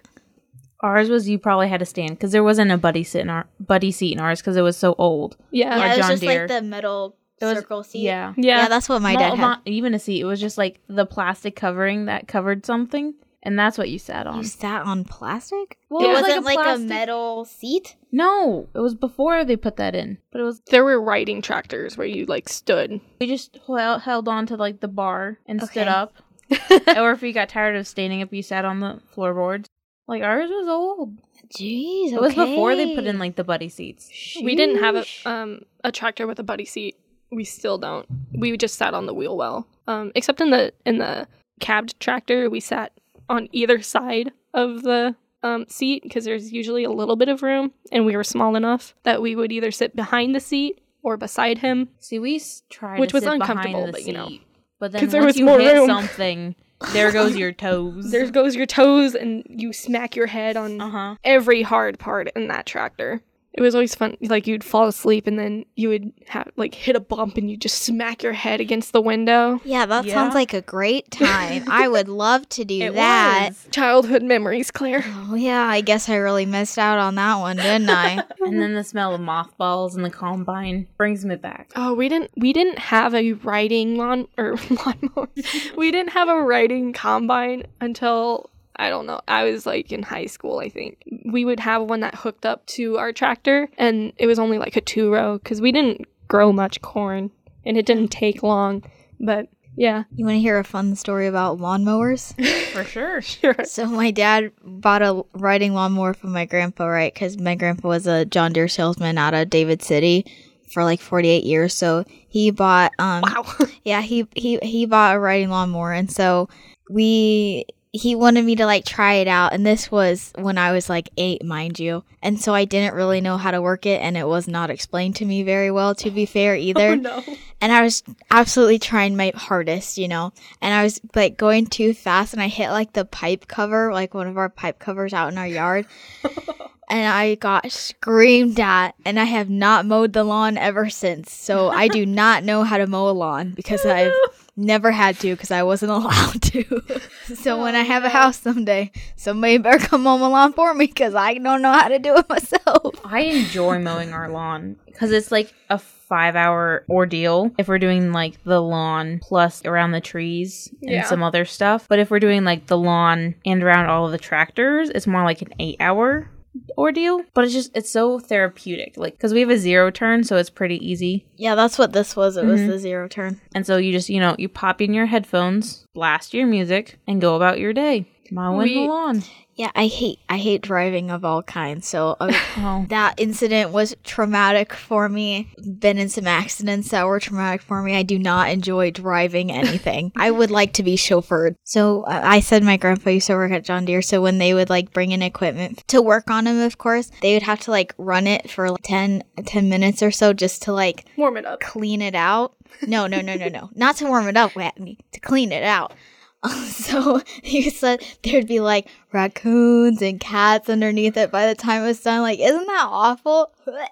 ours was you probably had to stand because there wasn't a buddy sit in our buddy seat in ours because it was so old. Yeah. Yeah, it was John just Deere. like the metal It was- circle seat. Yeah. Yeah. yeah, that's what my not, dad had. not even a seat. It was just like the plastic covering that covered something, and that's what you sat on. You sat on plastic? Well, it it was wasn't like like a a, metal seat. No, it was before they put that in. But it was there were riding tractors where you like stood. we just held, held on to like the bar and stood up. or if you got tired of standing up, you sat on the floorboards. Like ours was old. Jeez, It was before they put in like the buddy seats. We didn't have a um a tractor with a buddy seat. We still don't. We just sat on the wheel well. Um, except in the in the cabbed tractor, we sat on either side of the um, seat because there's usually a little bit of room, and we were small enough that we would either sit behind the seat or beside him. See, we tried Which to was sit uncomfortable, but, you know, but then there was you more hit room. something, there goes your toes. There goes your toes, and you smack your head on uh huh. every hard part in that tractor. It was always fun. Like you'd fall asleep, and then you would have like hit a bump, and you would just smack your head against the window. Yeah, that Yeah. sounds like a great time. I would love to do It that. was. Childhood memories, Claire. Oh yeah, I guess I really missed out on that one, didn't I? And then the smell of mothballs and the combine brings me back. Oh, we didn't we didn't have a riding lawn or lawnmower. we didn't have a riding combine until I don't know. I was like in high school, I think. We would have one that hooked up to our tractor and it was only like a two row cuz we didn't grow much corn and it didn't take long. But yeah, you want to hear a fun story about lawnmowers? For sure. sure. So my dad bought a riding lawnmower for my grandpa, right? Because my grandpa was a John Deere salesman out of David City for like 48 years. So he bought, um, Wow. yeah, he he he bought a riding lawnmower, and so we he wanted me to like try it out, and this was when I was like eight, mind you, and so I didn't really know how to work it, and it was not explained to me very well, to be fair oh, either oh no. and I was absolutely trying my hardest, you know. And I was like going too fast, and I hit like the pipe cover, like one of our pipe covers out in our yard. and I got screamed at, and I have not mowed the lawn ever since. So I do not know how to mow a lawn because oh, I've never had to because I wasn't allowed to. so when I have a oh, house someday, somebody better come mow my lawn for me because I don't know how to do it myself. I enjoy mowing our lawn because it's like a five hour ordeal if we're doing like the lawn plus around the trees and Yeah. some other stuff. But if we're doing like the lawn and around all of the tractors, it's more like an eight hour ordeal, but it's just it's so therapeutic. Like cuz we have a zero turn, so it's pretty easy. Yeah, that's what this was. It was Mhm. the zero turn. And so you just, you know, you pop in your headphones, blast your music, and go about your day. Mowing We- the lawn. Yeah, I hate I hate driving of all kinds. So uh, Oh. that incident was traumatic for me. Been in some accidents that were traumatic for me. I do not enjoy driving anything. I would like to be chauffeured. So uh, I said my grandpa used to work at John Deere. So when they would like bring in equipment to work on him, of course, they would have to like run it for like 10, 10 minutes or so just to like Warm it up. clean it out. No, no, no, no, no. Not to warm it up, Whitney. To clean it out. so he said there'd be like raccoons and cats underneath it by the time it was done. Like, isn't that awful?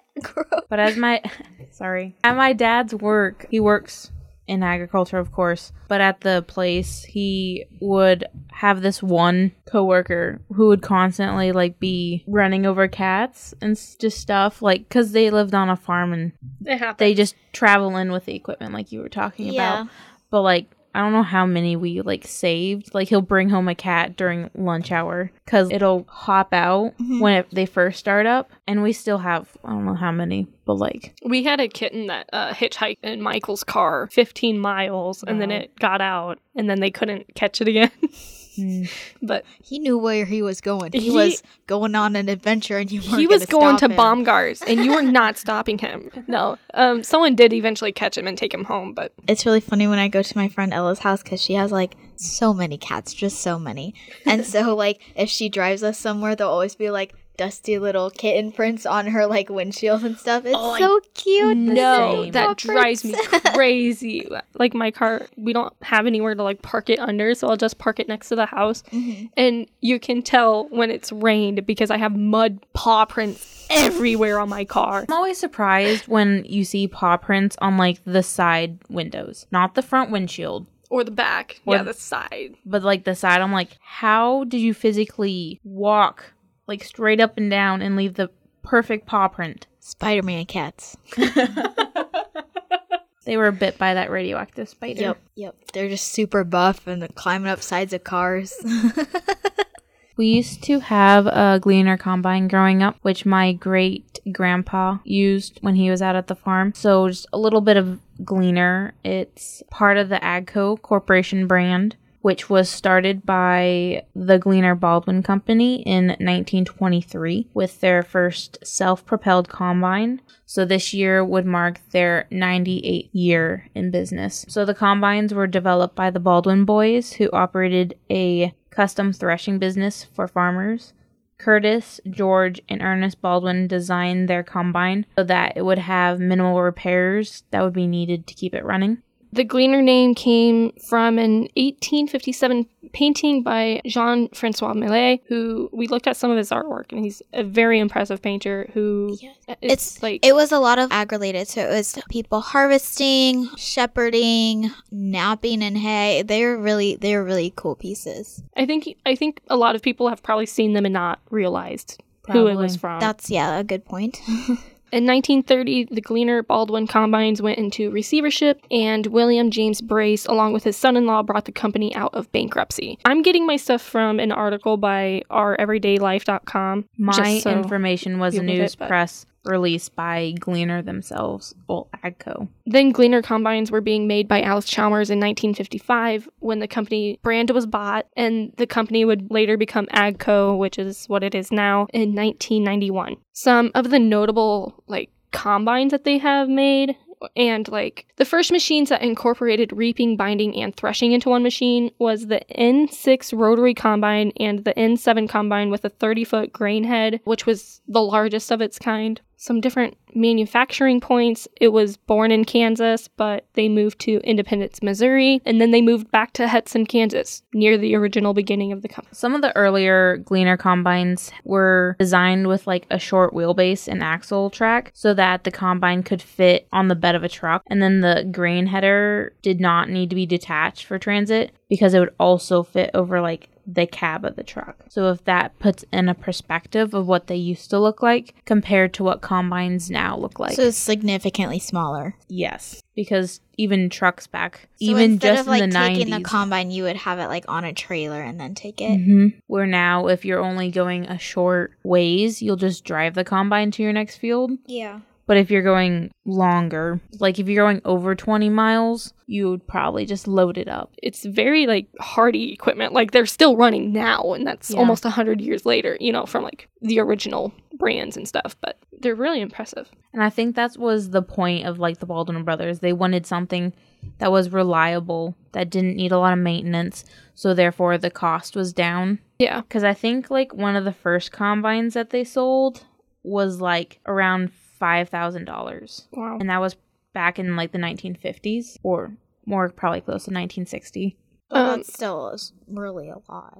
But as my sorry, at my dad's work, he works in agriculture, of course, but at the place he would have this one coworker who would constantly like be running over cats and just stuff like cuz they lived on a farm and It happens. they just travel in with the equipment like you were talking Yeah. about. But like I don't know how many we like saved. Like he'll bring home a cat during lunch hour cuz it'll hop out Mhm. when it, they first start up and we still have I don't know how many, but like We had a kitten that uh, hitchhiked in Michael's car 15 miles and then it got out and then they couldn't catch it again. mm, but He knew where he was going. He, He- was going on an adventure, and you weren't he was going to him. Baumgars and you were not stopping him. No. Um, someone did eventually catch him and take him home, but It's really funny when I go to my friend Ella's house because she has like so many cats, just so many. And so, like, if she drives us somewhere, they'll always be like dusty little kitten prints on her like windshield and stuff. It's Oh, I- so cute. no, that paw drives me crazy. Like my car, we don't have anywhere to like park it under, so I'll just park it next to the house. Mhm. And you can tell when it's rained because I have mud paw prints everywhere on my car. I'm always surprised when you see paw prints on like the side windows, not the front windshield, Or the back. Or yeah, the- the side. but like the side. I'm like, how did you physically walk like straight up and down and leave the perfect paw print? Spider-Man cats. They were bit by that radioactive spider. Yep, yep. They're just super buff and they're climbing up sides of cars. We used to have a gleaner combine growing up, which my great grandpa used when he was out at the farm. So just a little bit of gleaner. It's part of the Agco Corporation brand, which was started by the Gleaner Baldwin Company in 1923 with their first self-propelled combine. So this year would mark their 98th year in business. So the combines were developed by the Baldwin boys who operated a custom threshing business for farmers. Curtis, George, and Ernest Baldwin designed their combine so that it would have minimal repairs that would be needed to keep it running. The Gleaner name came from an 1857 painting by Jean Francois Millet, who we looked at some of his artwork, and he's a very impressive painter who Yeah. it's, It's like It was a lot of ag related. So it was people harvesting, shepherding, napping in hay. They're really they're really cool pieces. I think I think a lot of people have probably seen them and not realized who it was from. That's yeah, a good point. In 1930, the Gleaner Baldwin combines went into receivership, and William James Brace, along with his son in law, brought the company out of bankruptcy. I'm getting my stuff from an article by oureverydaylife.com. My so information was a you it, news press release by Gleaner themselves, well, Agco. Then Gleaner combines were being made by Allis-Chalmers in 1955 when the company brand was bought, and the company would later become Agco, which is what it is now, in 1991. Some of the notable like combines that they have made and like the first machines that incorporated reaping, binding, and threshing into one machine was the N6 rotary combine and the N7 combine with a 30 foot grain head, which was the largest of its kind. Some different manufacturing points. It was born in Kansas, but they moved to Independence, Missouri, and then they moved back to Hudson, Kansas, near the original beginning of the company. Some of the earlier Gleaner combines were designed with like a short wheelbase and axle track so that the combine could fit on the bed of a truck. And then the grain header did not need to be detached for transit because it would also fit over like the cab of the truck. So if that puts in a perspective of what they used to look like compared to what combines now look like. so it's significantly smaller. yes, because even trucks back, So even instead just of like in the taking 90s. the combine, you would have it like on a trailer and then take it. hmm Where now, if you're only going a short ways, you'll just drive the combine to your next field. Yeah. But if you're going longer, like if you're going over 20 miles, you would probably just load it up. It's very like hardy equipment. Like they're still running now, and that's Yeah. almost a hundred years later. You know, from like the original brands and stuff. But they're really impressive. And I think that was the point of like the Baldwin brothers. They wanted something that was reliable, that didn't need a lot of maintenance, so therefore the cost was down. Yeah. Because I think like one of the first combines that they sold was like around $5,000. Wow. And that was back in like the 1950s or more probably close to 1960. But Um, that still is really a lot.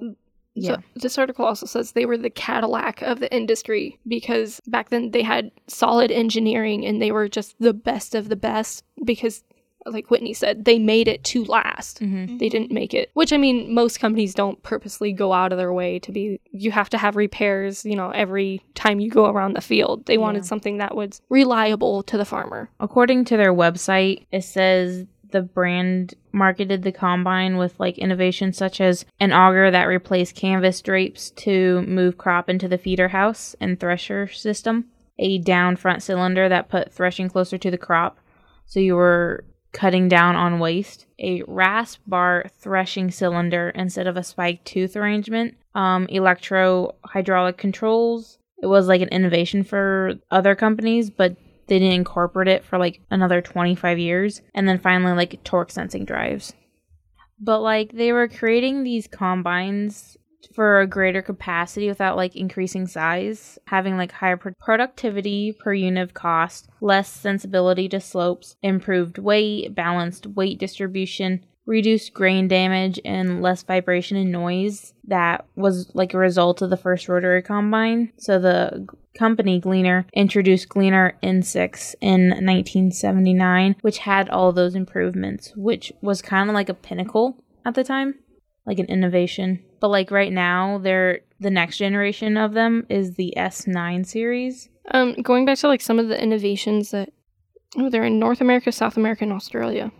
Yeah. So this article also says they were the Cadillac of the industry because back then they had solid engineering and they were just the best of the best because like Whitney said, they made it to last. Mm-hmm. They didn't make it. Which I mean, most companies don't purposely go out of their way to be you have to have repairs, you know, every time you go around the field. They wanted Yeah. something that was reliable to the farmer. According to their website, it says the brand marketed the combine with like innovations such as an auger that replaced canvas drapes to move crop into the feeder house and thresher system, a down front cylinder that put threshing closer to the crop, so you were cutting down on waste, a rasp bar threshing cylinder instead of a spiked tooth arrangement, um, electro hydraulic controls. It was like an innovation for other companies, but they didn't incorporate it for like another 25 years. And then finally, like torque sensing drives. But like they were creating these combines for a greater capacity without like increasing size, having like higher pro- productivity per unit of cost, less sensibility to slopes, improved weight, balanced weight distribution, reduced grain damage, and less vibration and noise that was like a result of the first rotary combine. So the company Gleaner introduced Gleaner N6 in 1979, which had all those improvements, which was kind of like a pinnacle at the time like an innovation. But like right now, they're the next generation of them is the S9 series. Um, going back to like some of the innovations that oh, they're in North America, South America, and Australia.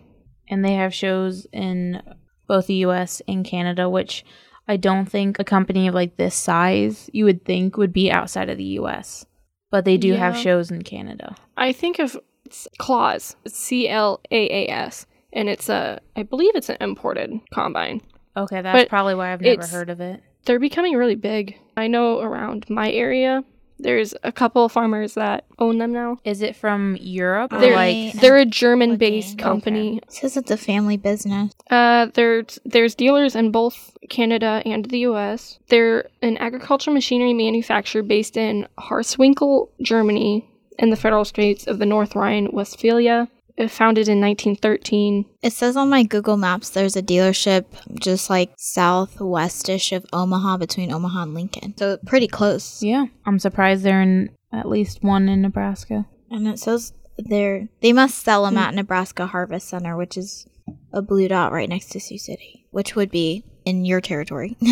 And they have shows in both the US and Canada, which I don't think a company of like this size you would think would be outside of the US. But they do have shows in Canada. I think of it's Claas, C L A A S, and it's a I believe it's an imported combine. Okay, that's But probably why I've never heard of it. They're becoming really big. I know around my area, there's a couple of farmers that own them now. Is it from Europe They're like They're a German-based looking. company. It says it's a family business. Uh, there's there's dealers in both Canada and the U.S. They're an agricultural machinery manufacturer based in Harsewinkel, Germany, in the federal states of the North Rhine-Westphalia. Uh, Founded in 1913. It says on my Google Maps there's a dealership just like southwestish of Omaha between Omaha and Lincoln. So pretty close. Yeah, I'm surprised they're in at least one in Nebraska. And it says they're they must sell them at Nebraska Harvest Center, which is a blue dot right next to Sioux City, which would be in your territory,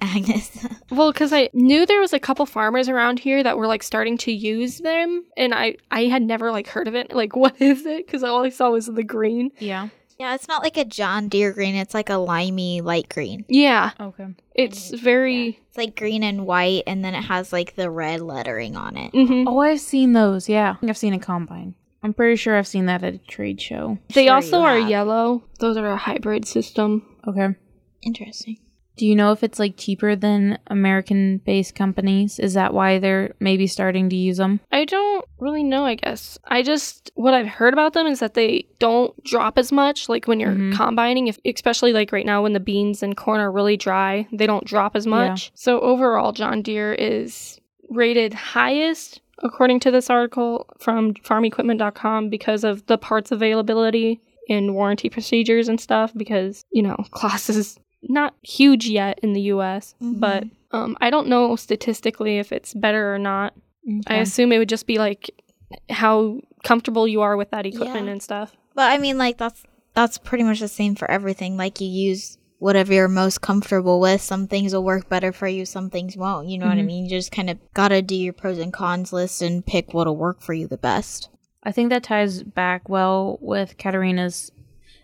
Agnes. Well, because I knew there was a couple farmers around here that were like starting to use them, and I I had never like heard of it. Like, what is it? Because all I saw was the green. Yeah. yeah, it's not like a John Deere green. It's like a limey light green. Yeah, Okay. it's very. It's like green and white, and then it has like the red lettering on it. mhm. Oh, I've seen those. Yeah. I think I've seen a combine. I'm pretty sure I've seen that at a trade show. They Sure also are have. yellow. Those are a hybrid system. Okay. Interesting. Do you know if it's like cheaper than American based companies? Is that why they're maybe starting to use them? I don't really know, I guess. I just what I've heard about them is that they don't drop as much like when you're Mhm. combining, if especially like right now when the beans and corn are really dry, they don't drop as much. So overall John Deere is rated highest according to this article from farmequipment.com because of the parts availability and warranty procedures and stuff because, you know, Claas is not huge yet in the US, Mhm. but um, I don't know statistically if it's better or not. I assume it would just be like how comfortable you are with that equipment Yeah. and stuff. But I mean, like that's that's pretty much the same for everything. Like you use whatever you're most comfortable with. Some things will work better for you, some things won't. You know what I Mhm. mean? You just kind of gotta do your pros and cons list and pick what'll work for you the best. I think that ties back well with Katarina's.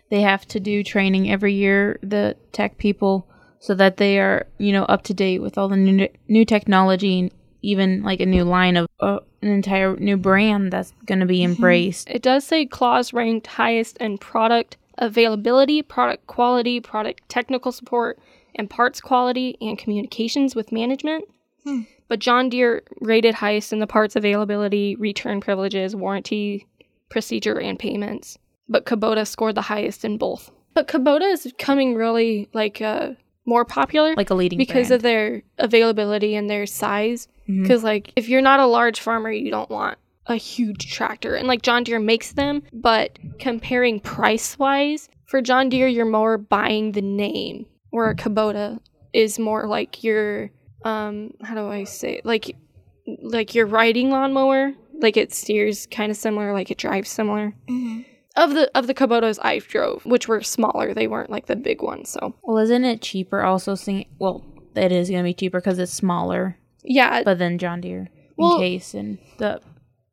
They have to do training every year, the tech people, so that they are, you know, up to date with all the new new technology, and even like a new line of uh, an entire new brand that's going to be embraced. It does say Claas ranked highest in product availability, product quality, product technical support, and parts quality and communications with management. Hmm. But John Deere rated highest in the parts availability, return privileges, warranty, procedure, and payments. But Kubota scored the highest in both. But Kubota is becoming really like uh, more popular Like a leading because brand. of their availability and their size. Because like if you're not a large farmer, you don't want a huge tractor. And like John Deere makes them, but comparing price wise, for John Deere, you're more buying the name, where a Kubota is more like your um how do I say it? like like your riding lawnmower. Like it steers kind of similar, like it drives similar. Of the of the Kubotas I drove, which were smaller, they weren't like the big ones. So well, isn't it cheaper also seeing? Well, it is going to be cheaper because it's smaller, yeah, but then John Deere Well- in case and the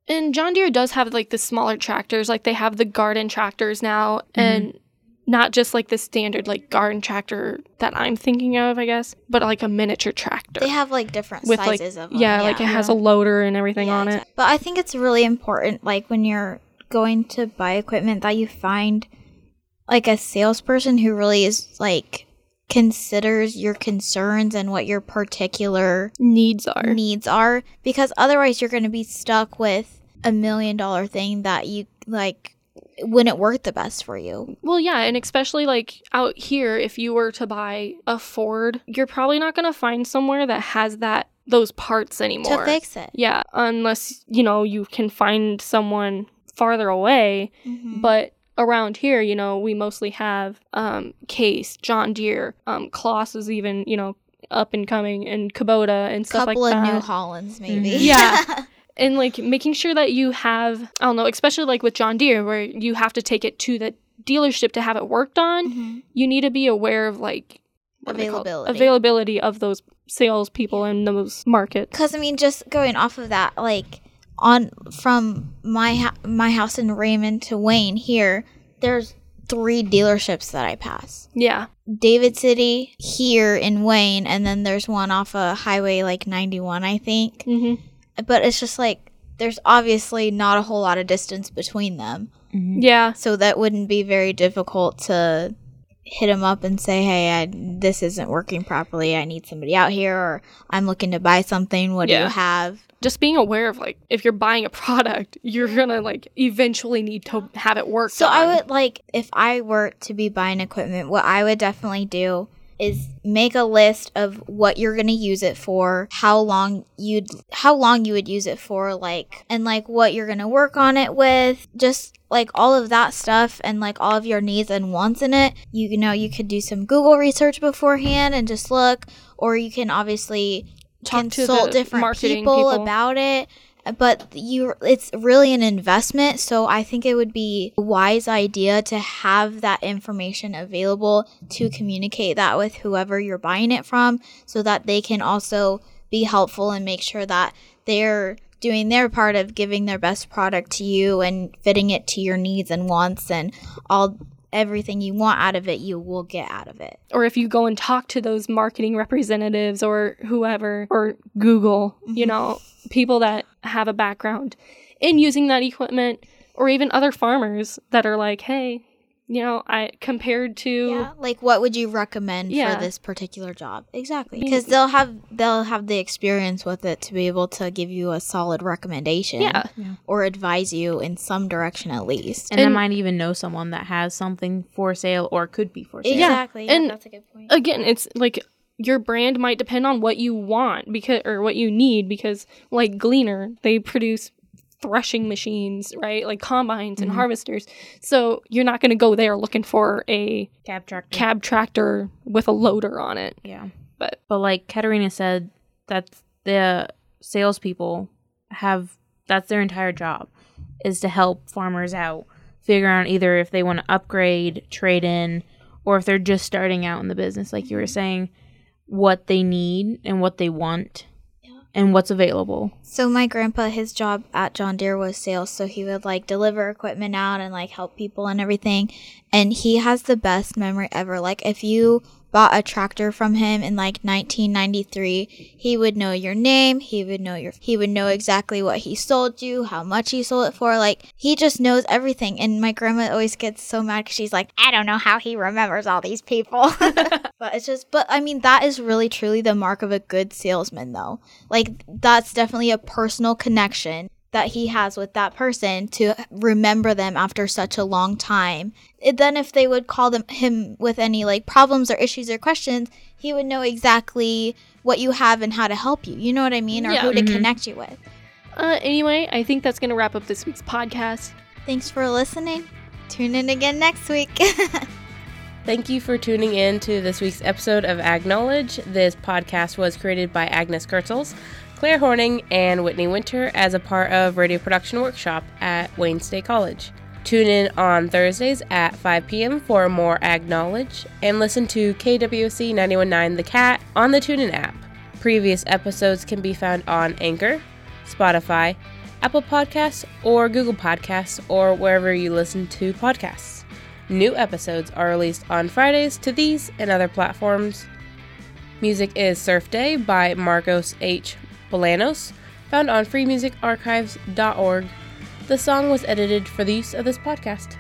And John Deere does have like the smaller tractors, like they have the garden tractors now, Mm-hmm. and not just like the standard like garden tractor that I'm thinking of, I guess, but like a miniature tractor They have like different with like sizes of them. yeah, like it has a loader and everything Yeah, on it. But I think it's really important, like when you're going to buy equipment, that you find like a salesperson who really is like considers your concerns and what your particular Needs are needs are, because otherwise you're going to be stuck with a million dollar thing that you like wouldn't work the best for you. well, yeah, and especially like out here, if you were to buy a Ford, you're probably not gonna find somewhere that has that those parts anymore To fix it. Yeah, unless you know you can find someone farther away Mhm. But around here, you know, we mostly have um, Case, John Deere, um, Claas is even, you know, up and coming, and Kubota and stuff couple like of that. New Hollands, maybe. Mhm. Yeah. and like making sure that you have, I don't know, especially like with John Deere, where you have to take it to the dealership to have it worked on. Mhm. You need to be aware of like what are they called? Availability. availability of those salespeople in those markets. Because I mean, just going off of that, like on from my ha- my house in Raymond to Wayne here, there's three dealerships that I pass. Yeah. David City here in Wayne, and then there's one off a highway like 91, I think. hmm But it's just like there's obviously not a whole lot of distance between them, Yeah. so that wouldn't be very difficult to hit them up and say, "Hey, I, this isn't working properly. I need somebody out here, or I'm looking to buy something. What do you have?" just being aware of like if you're buying a product, you're gonna like eventually need to have it work. So I would like if I were to be buying equipment, what I would definitely do is make a list of what you're going to use it for, how long you'd how long you would use it for like and like what you're going to work on it with, just like all of that stuff and like all of your needs and wants in it. You, you know, you could do some Google research beforehand and just look or you can obviously Talk to consult different people, people. about it but you it's really an investment so i think it would be a wise idea to have that information available to communicate that with whoever you're buying it from so that they can also be helpful and make sure that they're doing their part of giving their best product to you and fitting it to your needs and wants and all everything you want out of it you will get out of it. Or if you go and talk to those marketing representatives or whoever or Google, you mm-hmm. know, people that have a background in using that equipment or even other farmers that are like, "Hey, you know, I compared to Yeah, like what would you recommend Yeah. for this particular job? Exactly, because they'll have they'll have the experience with it to be able to give you a solid recommendation, Yeah. or advise you in some direction at least. And, they And- might even know someone that has something for sale or could be for sale. Exactly, yeah, and- that's a good point. again, it's like your brand might depend on what you want because or what you need because like Gleaner, they produce threshing machines, right? Like combines and mm-hmm. harvesters. So you're not going to go there looking for a Cab tractor. cab tractor with a loader on it. Yeah. But But like Katerina said, that the salespeople have that's their entire job is to help farmers out, figure out either if they want to upgrade, trade in, or if they're just starting out in the business, like you were mm-hmm. saying, what they need and what they want and what's available. So my grandpa, his job at John Deere was sales, so he would like deliver equipment out and like help people and everything. And he has the best memory ever. Like if you bought a tractor from him in like 1993, he would know your name, he would know your he would know exactly what he sold you, how much he sold it for. Like he just knows everything. And my grandma always gets so mad cuz she's like, "I don't know how he remembers all these people." but it's just but I mean that is really truly the mark of a good salesman though. Like that's definitely a personal connection that he has with that person to remember them after such a long time. It, then if they would call them him with any like problems or issues or questions, he would know exactly what you have and how to help you. You know what I mean? Or Yeah. who to Mhm. connect you with. Uh, anyway, I think that's going to wrap up this week's podcast. Thanks for listening. Tune in again next week. Thank you for tuning in to this week's episode of Ag Knowledge. This podcast was created by Agnes Kurtzels, Claire Horning, and Whitney Winner as a part of Radio Production Workshop at Wayne State College. Tune in on Thursdays at 5 p.m. for more Ag Knowledge and listen to KWC 919 The Cat on the TuneIn app. Previous episodes can be found on Anchor, Spotify, Apple Podcasts, or Google Podcasts, or wherever you listen to podcasts. New episodes are released on Fridays to these and other platforms. Music is Surf Day by Marcos H. Bolanos, found on freemusicarchives.org. The song was edited for the use of this podcast.